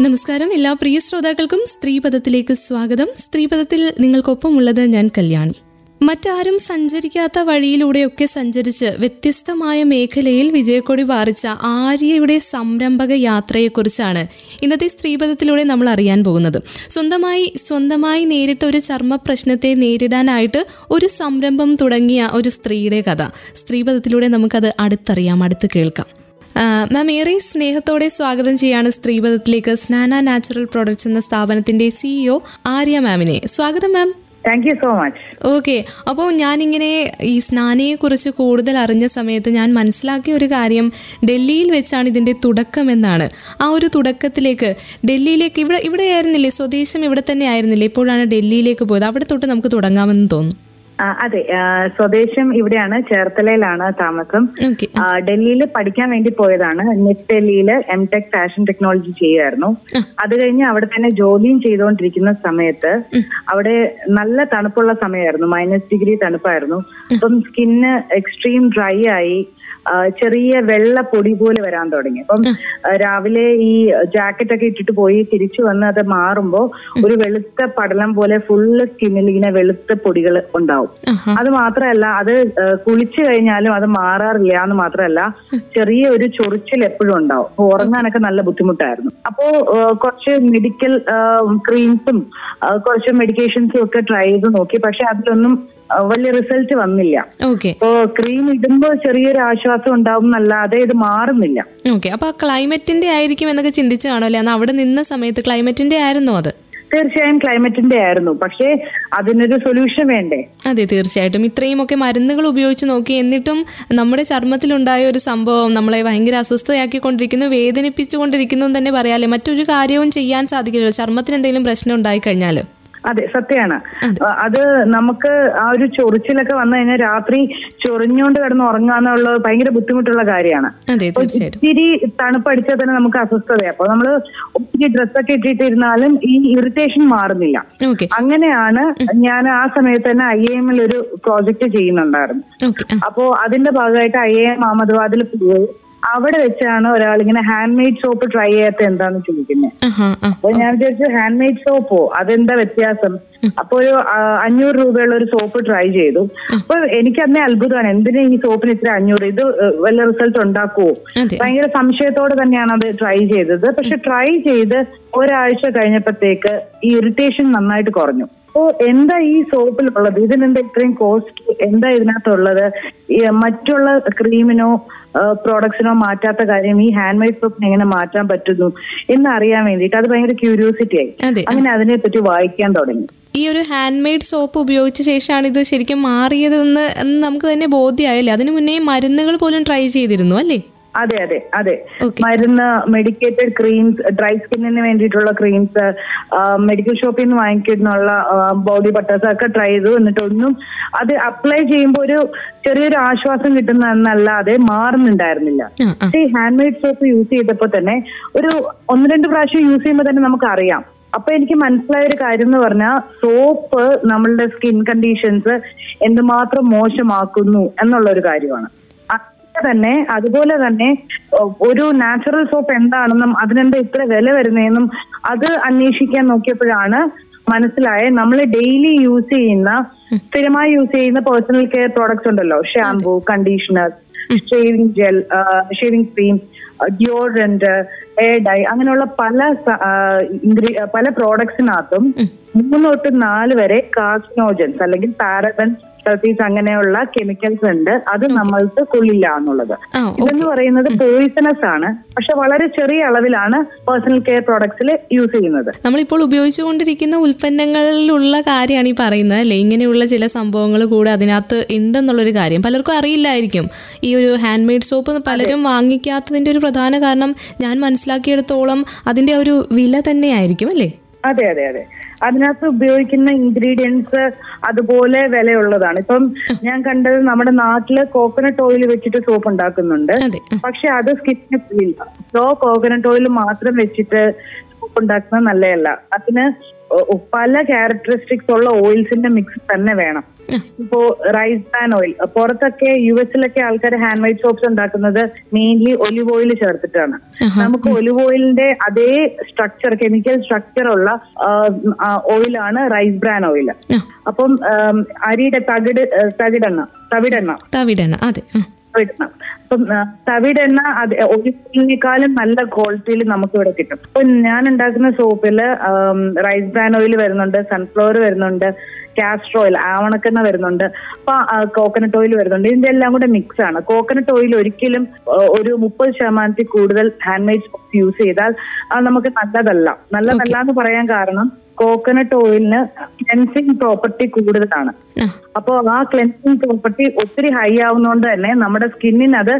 നമസ്കാരം. എല്ലാ പ്രിയ ശ്രോതാക്കൾക്കും സ്ത്രീപദത്തിലേക്ക് സ്വാഗതം. സ്ത്രീപദത്തിൽ നിങ്ങൾക്കൊപ്പമുള്ളത് ഞാൻ കല്യാണി. മറ്റാരും സഞ്ചരിക്കാത്ത വഴിയിലൂടെയൊക്കെ സഞ്ചരിച്ച് വ്യത്യസ്തമായ മേഖലയിൽ വിജയക്കൊടി പാറിച്ച ആര്യയുടെ സംരംഭക യാത്രയെക്കുറിച്ചാണ് ഇന്നത്തെ സ്ത്രീപഥത്തിലൂടെ നമ്മൾ അറിയാൻ പോകുന്നത്. സ്വന്തമായി സ്വന്തമായി നേരിട്ട ഒരു ചർമ്മ പ്രശ്നത്തെ നേരിടാനായിട്ട് ഒരു സംരംഭം തുടങ്ങിയ ഒരു സ്ത്രീയുടെ കഥ. സ്ത്രീപഥത്തിലൂടെ നമുക്കത് അടുത്തറിയാം അടുത്ത് കേൾക്കാം. മാം ഏറെ സ്നേഹത്തോടെ സ്വാഗതം ചെയ്യാണ് സ്ത്രീപഥത്തിലേക്ക് സ്നാന നാച്ചുറൽ പ്രോഡക്ട്സ് എന്ന സ്ഥാപനത്തിന്റെ സിഇഒ ആര്യ മാമിനെ. സ്വാഗതം ma'am. Thank you so much okay. അപ്പോൾ ഞാനിങ്ങനെ ഈ സ്നാനയെ കുറിച്ച് കൂടുതൽ അറിഞ്ഞ സമയത്ത് ഞാൻ മനസ്സിലാക്കിയ ഒരു കാര്യം ഡൽഹിയിൽ വെച്ചാണ് ഇതിന്റെ തുടക്കം എന്നാണ്. ആ ഒരു തുടക്കത്തിലേക്ക് ഡൽഹിയിലേക്ക് ഇവിടെ ഇവിടെ ആയിരുന്നില്ലേ സ്വദേശം ഇവിടെ തന്നെ ആയിരുന്നില്ലേ? ഇപ്പോഴാണ് ഡൽഹിയിലേക്ക് പോയത്. അവിടെ തൊട്ട് നമുക്ക് തുടങ്ങാമെന്ന് തോന്നുന്നു. അതെ സ്വദേശം ഇവിടെയാണ് ചേർത്തലയിലാണ് താമസം. ഡൽഹിയിൽ പഠിക്കാൻ വേണ്ടി പോയതാണ്. നെറ്റ് ഡൽഹിയിൽ എം ടെക് ഫാഷൻ ടെക്നോളജി ചെയ്യുമായിരുന്നു അത് കഴിഞ്ഞ് അവിടെ തന്നെ ജോലിയും ചെയ്തുകൊണ്ടിരിക്കുന്ന സമയത്ത് അവിടെ നല്ല തണുപ്പുള്ള സമയമായിരുന്നു. മൈനസ് ഡിഗ്രി തണുപ്പായിരുന്നു. അപ്പം സ്കിന്ന് എക്സ്ട്രീം ഡ്രൈ ആയി. ചെറിയ വെള്ള പൊടി പോലെ വരാൻ തുടങ്ങി. അപ്പം രാവിലെ ഈ ജാക്കറ്റ് ഒക്കെ ഇട്ടിട്ട് പോയി തിരിച്ചു വന്ന് അത് മാറുമ്പോ ഒരു വെളുത്ത പടലം പോലെ ഫുള്ള് സ്കിന്നിൽ ഇങ്ങനെ വെളുത്ത പൊടികൾ ഉണ്ടാവും. അത് മാത്രമല്ല അത് കുളിച്ചു കഴിഞ്ഞാലും അത് മാറാറില്ല എന്ന് മാത്രമല്ല ചെറിയ ഒരു ചൊറിച്ചിൽ എപ്പോഴും ഉണ്ടാവും. ഉറങ്ങാനൊക്കെ നല്ല ബുദ്ധിമുട്ടായിരുന്നു. അപ്പോ കുറച്ച് മെഡിക്കൽ ക്രീംസും കുറച്ച് മെഡിക്കേഷൻസും ഒക്കെ ട്രൈ ചെയ്ത് നോക്കി. പക്ഷെ അതിലൊന്നും വലിയ റിസൾട്ട് വന്നില്ല. ഓക്കെ. അപ്പോ ക്രീം ഇടുമ്പോ ചെറിയൊരു ആശ്വാസം ഉണ്ടാവും എന്നല്ലാതെ ഇത് മാറുന്നില്ല. ഓക്കെ. അപ്പൊ ക്ലൈമറ്റിന്റെ ആയിരിക്കും എന്നൊക്കെ ചിന്തിച്ചാണോ? അല്ലെ? അവിടെ നിന്ന സമയത്ത് ക്ലൈമറ്റിന്റെ ആയിരുന്നു അത്? തീർച്ചയായും ക്ലൈമറ്റിന്റെ ആയിരുന്നു. പക്ഷേ അതിനൊരു സൊല്യൂഷൻ വേണ്ടേ? അതെ തീർച്ചയായിട്ടും. ഇത്രയും ഒക്കെ മരുന്നുകൾ ഉപയോഗിച്ച് നോക്കി എന്നിട്ടും നമ്മുടെ ചർമ്മത്തിലുണ്ടായ ഒരു സംഭവം നമ്മളെ ഭയങ്കര അസ്വസ്ഥയാക്കിക്കൊണ്ടിരിക്കുന്നു വേദനിപ്പിച്ചുകൊണ്ടിരിക്കുന്നു എന്ന് തന്നെ പറയാല്ലേ? മറ്റൊരു കാര്യവും ചെയ്യാൻ സാധിക്കില്ല ചർമ്മത്തിന് എന്തെങ്കിലും പ്രശ്നം ഉണ്ടായി കഴിഞ്ഞാൽ അതെ സത്യമാണ്. അത്. നമുക്ക് ആ ഒരു ചൊറിച്ചിലൊക്കെ വന്നു കഴിഞ്ഞാൽ രാത്രി ചൊറിഞ്ഞുകൊണ്ട് കിടന്ന് ഉറങ്ങാന്നുള്ളത് ഭയങ്കര ബുദ്ധിമുട്ടുള്ള കാര്യമാണ്. ഒത്തിരി തണുപ്പടിച്ചാൽ തന്നെ നമുക്ക് അസ്വസ്ഥതയാണ് അപ്പൊ നമ്മൾ ഒത്തിരി ഡ്രസ്സൊക്കെ ഇട്ടിട്ടിരുന്നാലും ഈ ഇറിറ്റേഷൻ മാറുന്നില്ല. അങ്ങനെയാണ് ഞാൻ ആ സമയത്ത് തന്നെ ഐ എമ്മിൽ ഒരു പ്രോജക്റ്റ് ചെയ്യുന്നുണ്ടായിരുന്നു. അപ്പോ അതിന്റെ ഭാഗമായിട്ട് ഐ എം അഹമ്മദാബാദിൽ പോയി. അവിടെ വെച്ചാണ് ഒരാൾ ഇങ്ങനെ ഹാൻഡ് മെയ്ഡ് സോപ്പ് ട്രൈ ചെയ്യാത്ത എന്താന്ന് ചോദിക്കുന്നത് അപ്പൊ ഞാൻ വിചാരിച്ചു ഹാൻഡ് മെയ്ഡ് സോപ്പോ അതെന്താ വ്യത്യാസം? അപ്പൊ ഒരു അഞ്ഞൂറ് രൂപയുള്ള ഒരു സോപ്പ് ട്രൈ ചെയ്തു. അപ്പൊ എനിക്ക് അന്നേ അത്ഭുതമാണ്. എന്തിനാ ഈ സോപ്പിന് ഇത്ര അഞ്ഞൂറ്? ഇത് വല്ല റിസൾട്ട് ഉണ്ടാക്കുവോ? ഭയങ്കര സംശയത്തോടെ തന്നെയാണ് അത് ട്രൈ ചെയ്തത്. പക്ഷെ ട്രൈ ചെയ്ത് ഒരാഴ്ച കഴിഞ്ഞപ്പോഴത്തേക്ക് ഈ ഇറിറ്റേഷൻ നന്നായിട്ട് കുറഞ്ഞു. അപ്പോ എന്താ ഈ സോപ്പിലുള്ളത്? ഇതിനെന്താ ഇത്രയും കോസ്റ്റ് എന്താ ഇതിനകത്തുള്ളത്? മറ്റുള്ള ക്രീമിനോ പ്രോഡക്ട്സിനോ മാറ്റാത്ത കാര്യം ഈ ഹാൻഡ് മെയ്ഡ് സോപ്പിന് എങ്ങനെ മാറ്റാൻ പറ്റുന്നു എന്ന് അറിയാൻ വേണ്ടിയിട്ട് അത് ഭയങ്കര ക്യൂരിയോസിറ്റി ആയി. അങ്ങനെ അതിനെ പറ്റി വായിക്കാൻ തുടങ്ങി. ഈ ഒരു ഹാൻഡ് മെയ്ഡ് സോപ്പ് ഉപയോഗിച്ച ശേഷമാണ് ഇത് ശരിക്കും മാറിയതെന്ന് നമുക്ക് തന്നെ ബോധ്യമായല്ലേ? അതിനു മുന്നേ മരുന്നുകൾ പോലും ട്രൈ ചെയ്തിരുന്നു അല്ലേ? അതെ അതെ അതെ. മരുന്ന് മെഡിക്കേറ്റഡ് ക്രീംസ് ഡ്രൈ സ്കിന്നിന് വേണ്ടിയിട്ടുള്ള ക്രീംസ് മെഡിക്കൽ ഷോപ്പിൽ നിന്ന് വാങ്ങിക്കുന്നുള്ള ബോഡി ബട്ടേഴ്സ് ഒക്കെ ട്രൈ ചെയ്തു എന്നിട്ടൊന്നും അത് അപ്ലൈ ചെയ്യുമ്പോൾ ഒരു ചെറിയൊരു ആശ്വാസം കിട്ടുന്നതെന്നല്ലാതെ മാറുന്നുണ്ടായിരുന്നില്ല. പക്ഷേ ഈ ഹാൻഡ് മെയ്ഡ് സോപ്പ് യൂസ് ചെയ്തപ്പോൾ തന്നെ ഒരു ഒന്ന് രണ്ട് പ്രാവശ്യം യൂസ് ചെയ്യുമ്പോൾ തന്നെ നമുക്ക് അറിയാം അപ്പൊ എനിക്ക് മനസ്സിലായ ഒരു കാര്യം എന്ന് പറഞ്ഞാൽ സോപ്പ് നമ്മളുടെ സ്കിൻ കണ്ടീഷൻസ് എന്തുമാത്രം മോശമാക്കുന്നു എന്നുള്ള ഒരു കാര്യമാണ്. തന്നെ അതുപോലെ തന്നെ ഒരു നാച്ചുറൽ സോപ്പ് എന്താണെന്നും അതിനെന്താ ഇത്ര വില വരുന്നതെന്നും അത് അന്വേഷിക്കാൻ നോക്കിയപ്പോഴാണ് മനസ്സിലായ നമ്മൾ ഡെയിലി യൂസ് ചെയ്യുന്ന സ്ഥിരമായി യൂസ് ചെയ്യുന്ന പേഴ്സണൽ കെയർ പ്രോഡക്ട്സ് ഉണ്ടല്ലോ. Shampoo conditioner shaving gel shaving cream deodorant hair dye അങ്ങനെയുള്ള പല പല പ്രോഡക്ട്സിനകത്തും മൂന്ന് തൊട്ട് നാല് വരെ കാർസിനോജൻസ് അല്ലെങ്കിൽ പാരബൻ സർട്ടീസ് അങ്ങനെയുള്ള കെമിക്കൽസ് ഉണ്ട്. അത് നമ്മൾക്ക് കൊള്ളില്ല എന്നുള്ളത്. ഇതെന്ന് പറയുന്നത് പോയിസണസ് ആണ്. പക്ഷെ വളരെ ചെറിയ അളവിലാണ് പേഴ്സണൽ കെയർ പ്രോഡക്ട്സിൽ യൂസ് ചെയ്യുന്നത്. നമ്മളിപ്പോൾ ഉപയോഗിച്ചുകൊണ്ടിരിക്കുന്ന ഉൽപ്പന്നങ്ങളിലുള്ള കാര്യമാണ് ഈ പറയുന്നത് അല്ലേ? ഇങ്ങനെയുള്ള ചില സംഭവങ്ങൾ കൂടെ അതിനകത്ത് ഉണ്ടെന്നുള്ളൊരു കാര്യം. പലർക്കും അറിയില്ലായിരിക്കും. ഈ ഒരു ഹാൻഡ് മെയ്ഡ് സോപ്പ് പലരും വാങ്ങിക്കാത്തതിന്റെ ഒരു പ്രധാന കാരണം ഞാൻ മനസ്സിലാക്കിയെടുത്തോളം അതിന്റെ ഒരു വില തന്നെയായിരിക്കും അല്ലേ? അതെ അതെ അതെ. അതിനകത്ത് ഉപയോഗിക്കുന്ന ഇൻഗ്രീഡിയൻസ് അതുപോലെ വിലയുള്ളതാണ്. ഇപ്പം ഞാൻ കണ്ടത് നമ്മുടെ നാട്ടിൽ കോക്കനട്ട് ഓയിൽ വെച്ചിട്ട് സോപ്പ് ഉണ്ടാക്കുന്നുണ്ട്. പക്ഷെ അത് സ്കിന്നിന് സോ കോക്കനട്ട് ഓയിൽ മാത്രം വെച്ചിട്ട് ഉണ്ടാക്കുന്നത് നല്ലതല്ല. അതിന് പല ക്യാരക്ടറിസ്റ്റിക്സ് ഉള്ള ഓയിൽസിന്റെ മിക്സ് തന്നെ വേണം. ഇപ്പോ റൈസ് പാൻ ഓയിൽ പുറത്തൊക്കെ യു എസിലൊക്കെ ആൾക്കാർ ഹാൻഡ് മെയ്ഡ് സോപ്സ് ഉണ്ടാക്കുന്നത് മെയിൻലി ഒലിവ് ഓയിൽ ചേർത്തിട്ടാണ്. നമുക്ക് ഒലിവ് ഓയിലിന്റെ അതേ സ്ട്രക്ചർ കെമിക്കൽ സ്ട്രക്ചർ ഉള്ള ഓയിലാണ് റൈസ് ബ്രാൻ ഓയിൽ അപ്പം അരിയുടെ തകിട് തകിടെണ്ണ തവിടെണ്ണ. തവിടെണ്ണ അതെ. തവിടെണ്ണ. അപ്പം തവിട് എണ്ണ അത് ഒലിവിനേക്കാളും നല്ല ക്വാളിറ്റിയിൽ നമുക്ക് ഇവിടെ കിട്ടും. അപ്പൊ ഞാൻ ഉണ്ടാക്കുന്ന സോപ്പിൽ റൈസ് ബ്രാൻ ഓയിൽ വരുന്നുണ്ട് സൺഫ്ലവർ വരുന്നുണ്ട് കാസ്റ്റർ ഓയിൽ ആവണക്കെണ്ണ വരുന്നുണ്ട് അപ്പൊ കോക്കനട്ട് ഓയിൽ വരുന്നുണ്ട്. ഇതിന്റെ എല്ലാം കൂടെ മിക്സ് ആണ്. കോക്കനട്ട് ഓയിൽ ഒരിക്കലും ഒരു മുപ്പത് ശതമാനത്തിൽ കൂടുതൽ ഹാൻഡ് മെയ്ഡ് യൂസ് ചെയ്താൽ നമുക്ക് നല്ലതല്ല. നല്ലതല്ല എന്ന് പറയാൻ കാരണം കോക്കനട്ട് ഓയിലിന് ക്ലെൻസിങ് പ്രോപ്പർട്ടി കൂടുതലാണ്. അപ്പോൾ ആ ക്ലെൻസിങ് പ്രോപ്പർട്ടി ഒത്തിരി ഹൈ ആവുന്നതുകൊണ്ട് തന്നെ നമ്മുടെ സ്കിന്നിന് അത്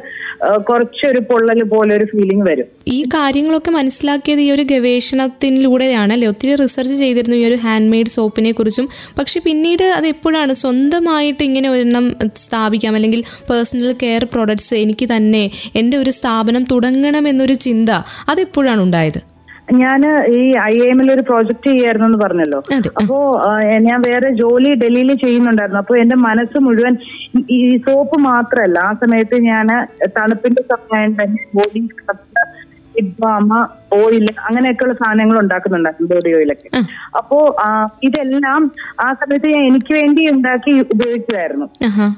കുറച്ചൊരു പൊള്ളൽ പോലെ ഒരു ഫീലിംഗ് വരും. ഈ കാര്യങ്ങളൊക്കെ മനസ്സിലാക്കിയത് ഈ ഒരു ഗവേഷണത്തിലൂടെയാണ് അല്ലേ? ഒത്തിരി റിസർച്ച് ചെയ്തിരുന്നു ഈ ഒരു ഹാൻഡ് മെയ്ഡ് സോപ്പിനെ കുറിച്ചും. പക്ഷെ പിന്നീട് അത് എപ്പോഴാണ് സ്വന്തമായിട്ട് ഇങ്ങനെ ഒരെണ്ണം സ്ഥാപിക്കാം? അല്ലെങ്കിൽ പേഴ്സണൽ കെയർ പ്രോഡക്ട്സ് എനിക്ക് തന്നെ എന്റെ ഒരു സ്ഥാപനം തുടങ്ങണം എന്നൊരു ചിന്ത അതെപ്പോഴാണ് ഉണ്ടായത്? ഞാൻ ഈ ഐ എമ്മിൽ ഒരു പ്രോജക്റ്റ് ചെയ്യായിരുന്നു എന്ന് പറഞ്ഞല്ലോ അപ്പോ ഞാൻ വേറെ ജോലി ഡൽഹിയിൽ ചെയ്യുന്നുണ്ടായിരുന്നു. അപ്പോൾ എന്റെ മനസ്സ് മുഴുവൻ ഈ- ഈ സോപ്പ് മാത്രമല്ല ആ സമയത്ത് ഞാൻ തണുപ്പിന്റെ സമയം തന്നെ ബോഡി സ്ക്രബ് ഇഡ്ബാമ ഓയിൽ അങ്ങനെയൊക്കെയുള്ള സാധനങ്ങൾ ഉണ്ടാക്കുന്നുണ്ടായിരുന്നു ബോഡി ഓയിലൊക്കെ അപ്പോ ഇതെല്ലാം ആ സമയത്ത് ഞാൻ എനിക്ക് വേണ്ടി ഉണ്ടാക്കി ഉപയോഗിക്കുമായിരുന്നു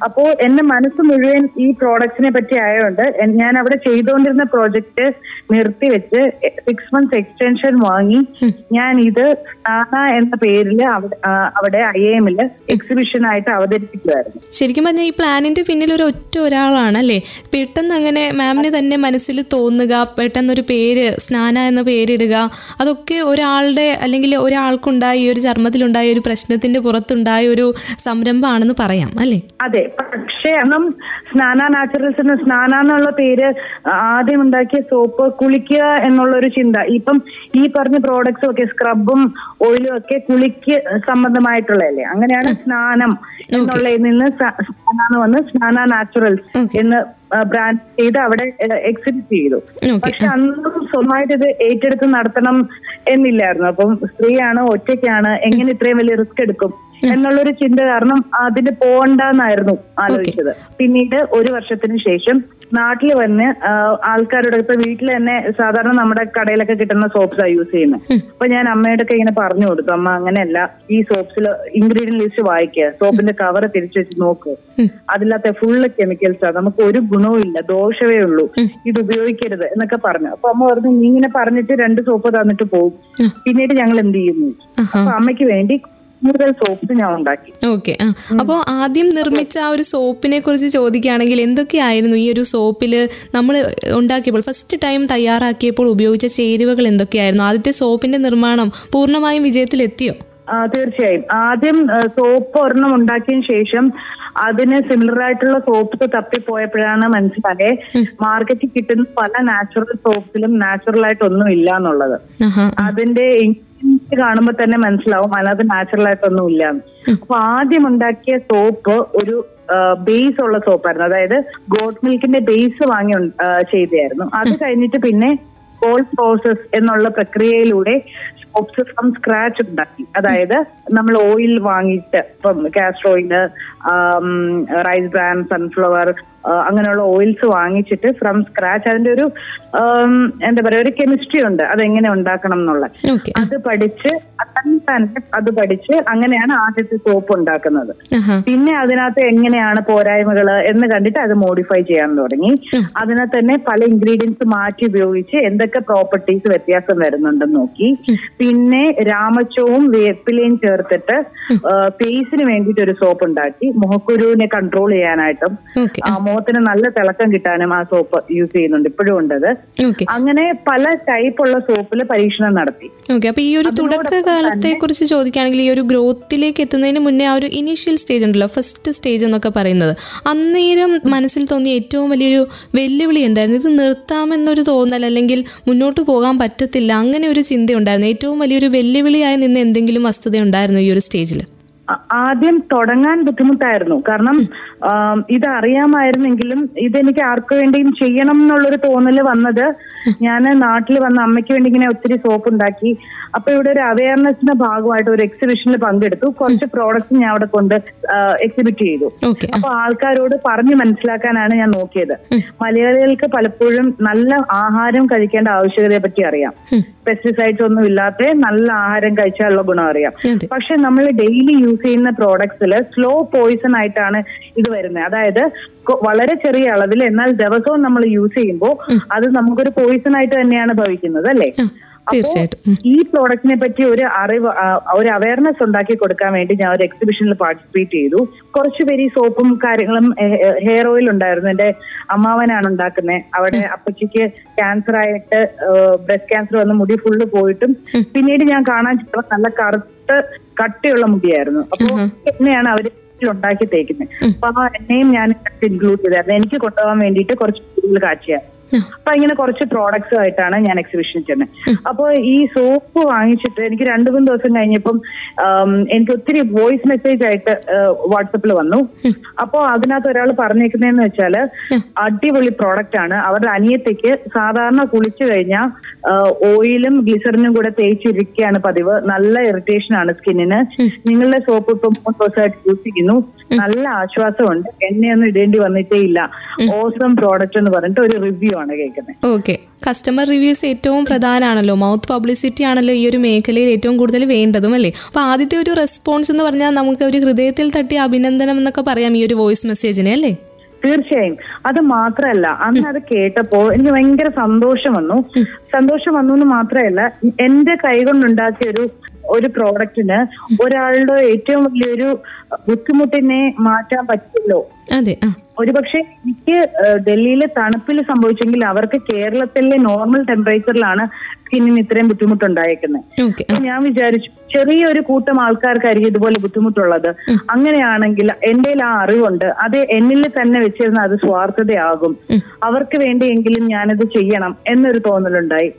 അപ്പോ എന്റെ മനസ്സ് മുഴുവൻ ഈ പ്രോഡക്ട്സിനെ പറ്റി ആയതുകൊണ്ട് ഞാൻ അവിടെ ചെയ്തുകൊണ്ടിരുന്ന പ്രോജക്റ്റ് നിർത്തിവെച്ച് സിക്സ് മന്ത്സ് എക്സ്റ്റൻഷൻ വാങ്ങി. ഞാൻ ഇത് സാന എന്ന പേരിൽ അവിടെ ഐ എമ്മിൽ എക്സിബിഷൻ ആയിട്ട് അവതരിപ്പിക്കുമായിരുന്നു ശരിക്കും പറഞ്ഞാൽ ഈ പ്ലാനിന്റെ പിന്നിൽ ഒരു ഒറ്റ ഒരാളാണ് അല്ലേ പെട്ടെന്ന് അങ്ങനെ മാമിന് തന്നെ മനസ്സിൽ തോന്നുക പെട്ടെന്ന് ഒരു പേര് സ്നാന എന്ന പേരിടുക. അതൊക്കെ ഒരാളുടെ അല്ലെങ്കിൽ ഒരാൾക്കുണ്ടായ ഈ ഒരു ചർമ്മത്തിലുണ്ടായ ഒരു പ്രശ്നത്തിന്റെ പുറത്തുണ്ടായ ഒരു സംരംഭമാണെന്ന് പറയാം അല്ലേ? അതെ. പക്ഷേ അന്നും സ്നാന നാച്ചുറൽസ് എന്ന് സ്നാന എന്നുള്ള പേര് ആദ്യം ഉണ്ടാക്കിയ സോപ്പ് കുളിക്കുക എന്നുള്ള ഒരു ചിന്ത. ഇപ്പം ഈ പറഞ്ഞ പ്രോഡക്ട്സും ഒക്കെ സ്ക്രബും ഓയിലും ഒക്കെ കുളിക്ക് സംബന്ധമായിട്ടുള്ളതല്ലേ? അങ്ങനെയാണ് സ്നാനം എന്നുള്ളതിൽ നിന്ന് സ്നാനം വന്ന് സ്നാന നാച്ചുറൽസ് എന്ന് ബ്രാൻഡ് ചെയ്ത് അവിടെ എക്സിബിറ്റ് ചെയ്തു. പക്ഷെ അന്നും സ്വന്തമായിട്ട് ഇത് ഏറ്റെടുത്ത് നടത്തണം എന്നില്ലായിരുന്നു. അപ്പം സ്ത്രീയാണ് ഒറ്റയ്ക്കാണ് എങ്ങനെ ഇത്രയും വലിയ റിസ്ക് എടുക്കും? എന്നുള്ളൊരു ചിന്ത കാരണം അതിന് പോകണ്ടെന്നായിരുന്നു ആലോചിച്ചത്. പിന്നീട് ഒരു വർഷത്തിന് ശേഷം നാട്ടിൽ വന്ന് ആൾക്കാരുടെ ഇപ്പൊ വീട്ടിൽ തന്നെ സാധാരണ നമ്മുടെ കടയിലൊക്കെ കിട്ടുന്ന സോപ്സാണ് യൂസ് ചെയ്യുന്നത് അപ്പൊ ഞാൻ അമ്മയുടെ ഒക്കെ ഇങ്ങനെ പറഞ്ഞു കൊടുത്തു അമ്മ അങ്ങനെയല്ല ഈ സോപ്സിൽ ഇൻഗ്രീഡിയൻ ലിസ്റ്റ് വായിക്കുക സോപ്പിന്റെ കവർ തിരിച്ചു വെച്ച് നോക്ക്. അതില്ലാത്ത ഫുള്ള് ആണ് നമുക്ക് ഒരു ഗുണവും ഇല്ല ദോഷമേ ഉള്ളൂ. ഇത് ഉപയോഗിക്കരുത് എന്നൊക്കെ പറഞ്ഞു. അപ്പൊ അമ്മ പറഞ്ഞു നീ ഇങ്ങനെ പറഞ്ഞിട്ട് രണ്ട് സോപ്പ് തന്നിട്ട് പോകും പിന്നീട് ഞങ്ങൾ എന്ത് ചെയ്യുന്നു? അപ്പൊ അമ്മയ്ക്ക് വേണ്ടി കൂടുതൽ സോപ്പ് ഞാൻ ഉണ്ടാക്കി. ഓക്കെ അപ്പോൾ ആദ്യം നിർമ്മിച്ച ആ ഒരു സോപ്പിനെ കുറിച്ച് ചോദിക്കുകയാണെങ്കിൽ എന്തൊക്കെയായിരുന്നു ഈ ഒരു സോപ്പിൽ നമ്മൾ ഉണ്ടാക്കിയപ്പോൾ ഫസ്റ്റ് ടൈം തയ്യാറാക്കിയപ്പോൾ ഉപയോഗിച്ച ചേരുവകൾ എന്തൊക്കെയായിരുന്നു? ആദ്യത്തെ സോപ്പിന്റെ നിർമ്മാണം പൂർണമായും വിജയത്തിലെത്തിയോ? തീർച്ചയായും. ആദ്യം സോപ്പ് ഒരെണ്ണം ഉണ്ടാക്കിയ ശേഷം അതിന് സിമിലർ ആയിട്ടുള്ള സോപ്സ് തപ്പിപ്പോയപ്പോഴാണ് മനസ്സിലായേ മാർക്കറ്റിൽ കിട്ടുന്ന പല നാച്ചുറൽ സോപ്പിലും നാച്ചുറൽ ആയിട്ടൊന്നും ഇല്ല എന്നുള്ളത്. അതിന്റെ കാണുമ്പോൾ തന്നെ മനസ്സിലാവും. അതിനകത്ത് നാച്ചുറൽ ആയിട്ടൊന്നും ഇല്ല അപ്പൊ ആദ്യം ഉണ്ടാക്കിയ സോപ്പ് ഒരു ബേസ് ഉള്ള സോപ്പായിരുന്നു. അതായത് ഗോട്ട് മിൽക്കിന്റെ ബേസ് വാങ്ങി ചെയ്തായിരുന്നു അത് കഴിഞ്ഞിട്ട് പിന്നെ കോൾഡ് പ്രോസസ് എന്നുള്ള പ്രക്രിയയിലൂടെ സോപ്സ് ഫ്രം സ്ക്രാച്ച് ഉണ്ടാക്കി. അതായത് നമ്മൾ ഓയിൽ വാങ്ങിയിട്ട് ഇപ്പം കാസ്റ്റർ റൈസ് ബ്രാൻ സൺഫ്ലവർ അങ്ങനെയുള്ള ഓയിൽസ് വാങ്ങിച്ചിട്ട് ഫ്രം സ്ക്രാച്ച് അതിന്റെ ഒരു എന്താ പറയാ ഒരു കെമിസ്ട്രി ഉണ്ട്. അതെങ്ങനെ ഉണ്ടാക്കണം എന്നുള്ള അത് പഠിച്ച് തന്നെ അത് പഠിച്ച് അങ്ങനെയാണ് ആദ്യത്തെ സോപ്പ് ഉണ്ടാക്കുന്നത്. പിന്നെ അതിനകത്ത് എങ്ങനെയാണ് പോരായ്മകൾ എന്ന് കണ്ടിട്ട് അത് മോഡിഫൈ ചെയ്യാൻ തുടങ്ങി. അതിനകത്ത് തന്നെ പല ഇൻഗ്രീഡിയൻസ് മാറ്റി ഉപയോഗിച്ച് എന്തൊക്കെ പ്രോപ്പർട്ടീസ് വ്യത്യാസം വരുന്നുണ്ടെന്ന് നോക്കി. പിന്നെ രാമച്ചവും വേപ്പിലയും ചേർത്തിട്ട് ഫേസിന് വേണ്ടിയിട്ട് ഒരു സോപ്പ് ഉണ്ടാക്കി. മുഖക്കുരുവിനെ കൺട്രോൾ ചെയ്യാനായിട്ടും മുഖത്തിന് നല്ല തിളക്കം കിട്ടാനും ആ സോപ്പ് യൂസ് ചെയ്യുന്നുണ്ട്. ഇപ്പോഴും ഉണ്ടത് അങ്ങനെ പല ടൈപ്പ് ഉള്ള സോപ്പിൽ പരീക്ഷണം നടത്തി. ഓക്കെ അപ്പൊ ഈ ഒരു തുടക്കകാലത്തെ കുറിച്ച് ചോദിക്കുകയാണെങ്കിൽ ഈ ഒരു ഗ്രോത്തിലേക്ക് എത്തുന്നതിന് മുന്നേ ആ ഒരു ഇനീഷ്യൽ സ്റ്റേജ് ഉണ്ടല്ലോ ഫസ്റ്റ് സ്റ്റേജ് എന്നൊക്കെ പറയുന്നത്. അന്നേരം മനസ്സിൽ തോന്നിയ ഏറ്റവും വലിയൊരു വെല്ലുവിളി എന്തായിരുന്നു? ഇത് നിർത്താമെന്നൊരു തോന്നൽ അല്ലെങ്കിൽ മുന്നോട്ട് പോകാൻ പറ്റത്തില്ല അങ്ങനെ ഒരു ചിന്ത ഉണ്ടായിരുന്നു ഏറ്റവും വലിയൊരു വെല്ലുവിളിയായി നിന്ന് എന്തെങ്കിലും വസ്തുത ഉണ്ടായിരുന്നു ഈ ഒരു സ്റ്റേജിൽ ആദ്യം തുടങ്ങാൻ ബുദ്ധിമുട്ടായിരുന്നു. കാരണം ഇതറിയാമായിരുന്നെങ്കിലും ഇതെനിക്ക് ആർക്കു വേണ്ടിയും ചെയ്യണം എന്നുള്ളൊരു തോന്നൽ വന്നത് ഞാൻ നാട്ടിൽ വന്ന അമ്മയ്ക്ക് വേണ്ടി ഇങ്ങനെ ഒത്തിരി സോപ്പ് ഉണ്ടാക്കി അപ്പൊ ഇവിടെ ഒരു അവയർനെസിന്റെ ഭാഗമായിട്ട് ഒരു എക്സിബിഷനിൽ പങ്കെടുത്തു. കുറച്ച് പ്രോഡക്റ്റ്സ് ഞാൻ അവിടെ കൊണ്ട് എക്സിബിറ്റ് ചെയ്തു. അപ്പൊ ആൾക്കാരോട് പറഞ്ഞു മനസ്സിലാക്കാനാണ് ഞാൻ നോക്കിയത്. മലയാളികൾക്ക് പലപ്പോഴും നല്ല ആഹാരം കഴിക്കേണ്ട ആവശ്യകതയെ പറ്റി അറിയാം. പെസ്റ്റിസൈഡ്സ് ഒന്നും ഇല്ലാത്ത നല്ല ആഹാരം കഴിച്ചാലുള്ള ഗുണം അറിയാം. പക്ഷെ നമ്മൾ ഡെയിലി യൂസ് ചെയ്യുന്ന പ്രോഡക്ട്സിൽ സ്ലോ പോയിസൺ ആയിട്ടാണ് ഇത് വരുന്നത്. അതായത് വളരെ ചെറിയ അളവിൽ എന്നാൽ ദിവസവും നമ്മൾ യൂസ് ചെയ്യുമ്പോൾ അത് നമുക്കൊരു പോയിസൺ ആയിട്ട് തന്നെയാണ് ഭവിക്കുന്നത് അല്ലേ? തീർച്ചയായിട്ടും. ഈ പ്രോഡക്റ്റിനെ പറ്റി ഒരു അറിവ് ഒരു അവയർനെസ് ഉണ്ടാക്കി കൊടുക്കാൻ വേണ്ടി ഞാൻ ഒരു എക്സിബിഷനിൽ പാർട്ടിസിപ്പേറ്റ് ചെയ്തു. കുറച്ച് പേര് ഈ സോപ്പും കാര്യങ്ങളും ഹെയർ ഓയിൽ ഉണ്ടായിരുന്നു. എന്റെ അമ്മാവനാണ് ഉണ്ടാക്കുന്നത് അവിടെ അപ്പച്ചിക്ക് ക്യാൻസർ ആയിട്ട് ബ്രസ്റ്റ് ക്യാൻസർ വന്ന് മുടി ഫുള്ള് പോയിട്ടും പിന്നീട് ഞാൻ കാണാൻ നല്ല കറുത്ത് കട്ടിയുള്ള മുടിയായിരുന്നു. അപ്പോൾ എന്നെയാണ് അവർ ഉണ്ടാക്കി തേക്കുന്നത്. അപ്പൊ ആ എണ്ണയും ഞാൻ ഇൻക്ലൂഡ് ചെയ്തായിരുന്നു. എനിക്ക് കൊണ്ടുപോകാൻ വേണ്ടിയിട്ട് കുറച്ച് കൂടുതൽ കാച്ചിയ ആ. അപ്പൊ ഇങ്ങനെ കുറച്ച് പ്രോഡക്ട്സ് ആയിട്ടാണ് ഞാൻ എക്സിബിഷനിൽ ചെന്നത്. അപ്പൊ ഈ സോപ്പ് വാങ്ങിച്ചിട്ട് എനിക്ക് രണ്ടു മൂന്ന് ദിവസം കഴിഞ്ഞപ്പം എനിക്ക് ഒത്തിരി വോയിസ് മെസ്സേജ് ആയിട്ട് വാട്സപ്പിൽ വന്നു. അപ്പോ അതിനകത്ത് ഒരാൾ പറഞ്ഞേക്കുന്നതെന്ന് വെച്ചാൽ അടിപൊളി പ്രോഡക്റ്റ് ആണ്. അവരുടെ അനിയത്തേക്ക് സാധാരണ കുളിച്ചു കഴിഞ്ഞാൽ ഓയിലും ഗ്ലിസറിനും കൂടെ തേച്ചിരിക്കുകയാണ് പതിവ്. നല്ല ഇറിറ്റേഷൻ ആണ് സ്കിന്നിന് നിങ്ങളുടെ സോപ്പ് ഇപ്പം മൂന്ന് ദിവസമായിട്ട് യൂസ് ചെയ്യുന്നു. നല്ല ആശ്വാസമുണ്ട്. എണ്ണയൊന്നും ഇടേണ്ടി വന്നിട്ടേ ഇല്ല. ഓസം പ്രോഡക്റ്റ് എന്ന് പറഞ്ഞിട്ട് ഒരു റിവ്യൂ ആണ് കേൾക്കുന്നത് ഓക്കെ കസ്റ്റമർ റിവ്യൂസ് ഏറ്റവും പ്രധാനമാണല്ലോ മൗത്ത് പബ്ലിസിറ്റി ആണല്ലോ ഈ ഒരു മേഖലയിൽ ഏറ്റവും കൂടുതൽ വേണ്ടതും അല്ലേ? അപ്പൊ ആദ്യത്തെ ഒരു റെസ്പോൺസ് എന്ന് പറഞ്ഞാൽ നമുക്ക് ഒരു ഹൃദയത്തിൽ തട്ടി അഭിനന്ദനം എന്നൊക്കെ പറയാം ഈ ഒരു വോയിസ് മെസ്സേജിനെ അല്ലേ? തീർച്ചയായും. അത് മാത്രമല്ല അന്ന് അത് കേട്ടപ്പോ എനിക്ക് ഭയങ്കര സന്തോഷം വന്നു. സന്തോഷം വന്നു എന്ന് മാത്രമല്ല എന്റെ കൈകൊണ്ടുണ്ടാക്കിയ ഒരു ഒരു പ്രോഡക്റ്റിന് ഒരാളുടെ ഏറ്റവും വലിയൊരു ബുദ്ധിമുട്ടിനെ മാറ്റാൻ പറ്റില്ലോ അതെ പക്ഷെ ഒരുപക്ഷെ എനിക്ക് ഡൽഹിയിലെ തണുപ്പിൽ സംഭവിച്ചെങ്കിൽ അവർക്ക് കേരളത്തിലെ നോർമൽ ടെമ്പറേച്ചറിലാണ് സ്കിന്നിന് ഇത്രയും ബുദ്ധിമുട്ടുണ്ടായേക്കുന്നത് അപ്പൊ ഞാൻ വിചാരിച്ചു ചെറിയൊരു കൂട്ടം ആൾക്കാർക്കായിരിക്കും ഇതുപോലെ ബുദ്ധിമുട്ടുള്ളത്. അങ്ങനെയാണെങ്കിൽ എന്റെ ആ അറിവുണ്ട് അത് എന്നിൽ തന്നെ വെച്ചിരുന്ന അത് സ്വാർത്ഥതയാകും. അവർക്ക് വേണ്ടിയെങ്കിലും ഞാനത് ചെയ്യണം എന്നൊരു തോന്നലുണ്ടായി.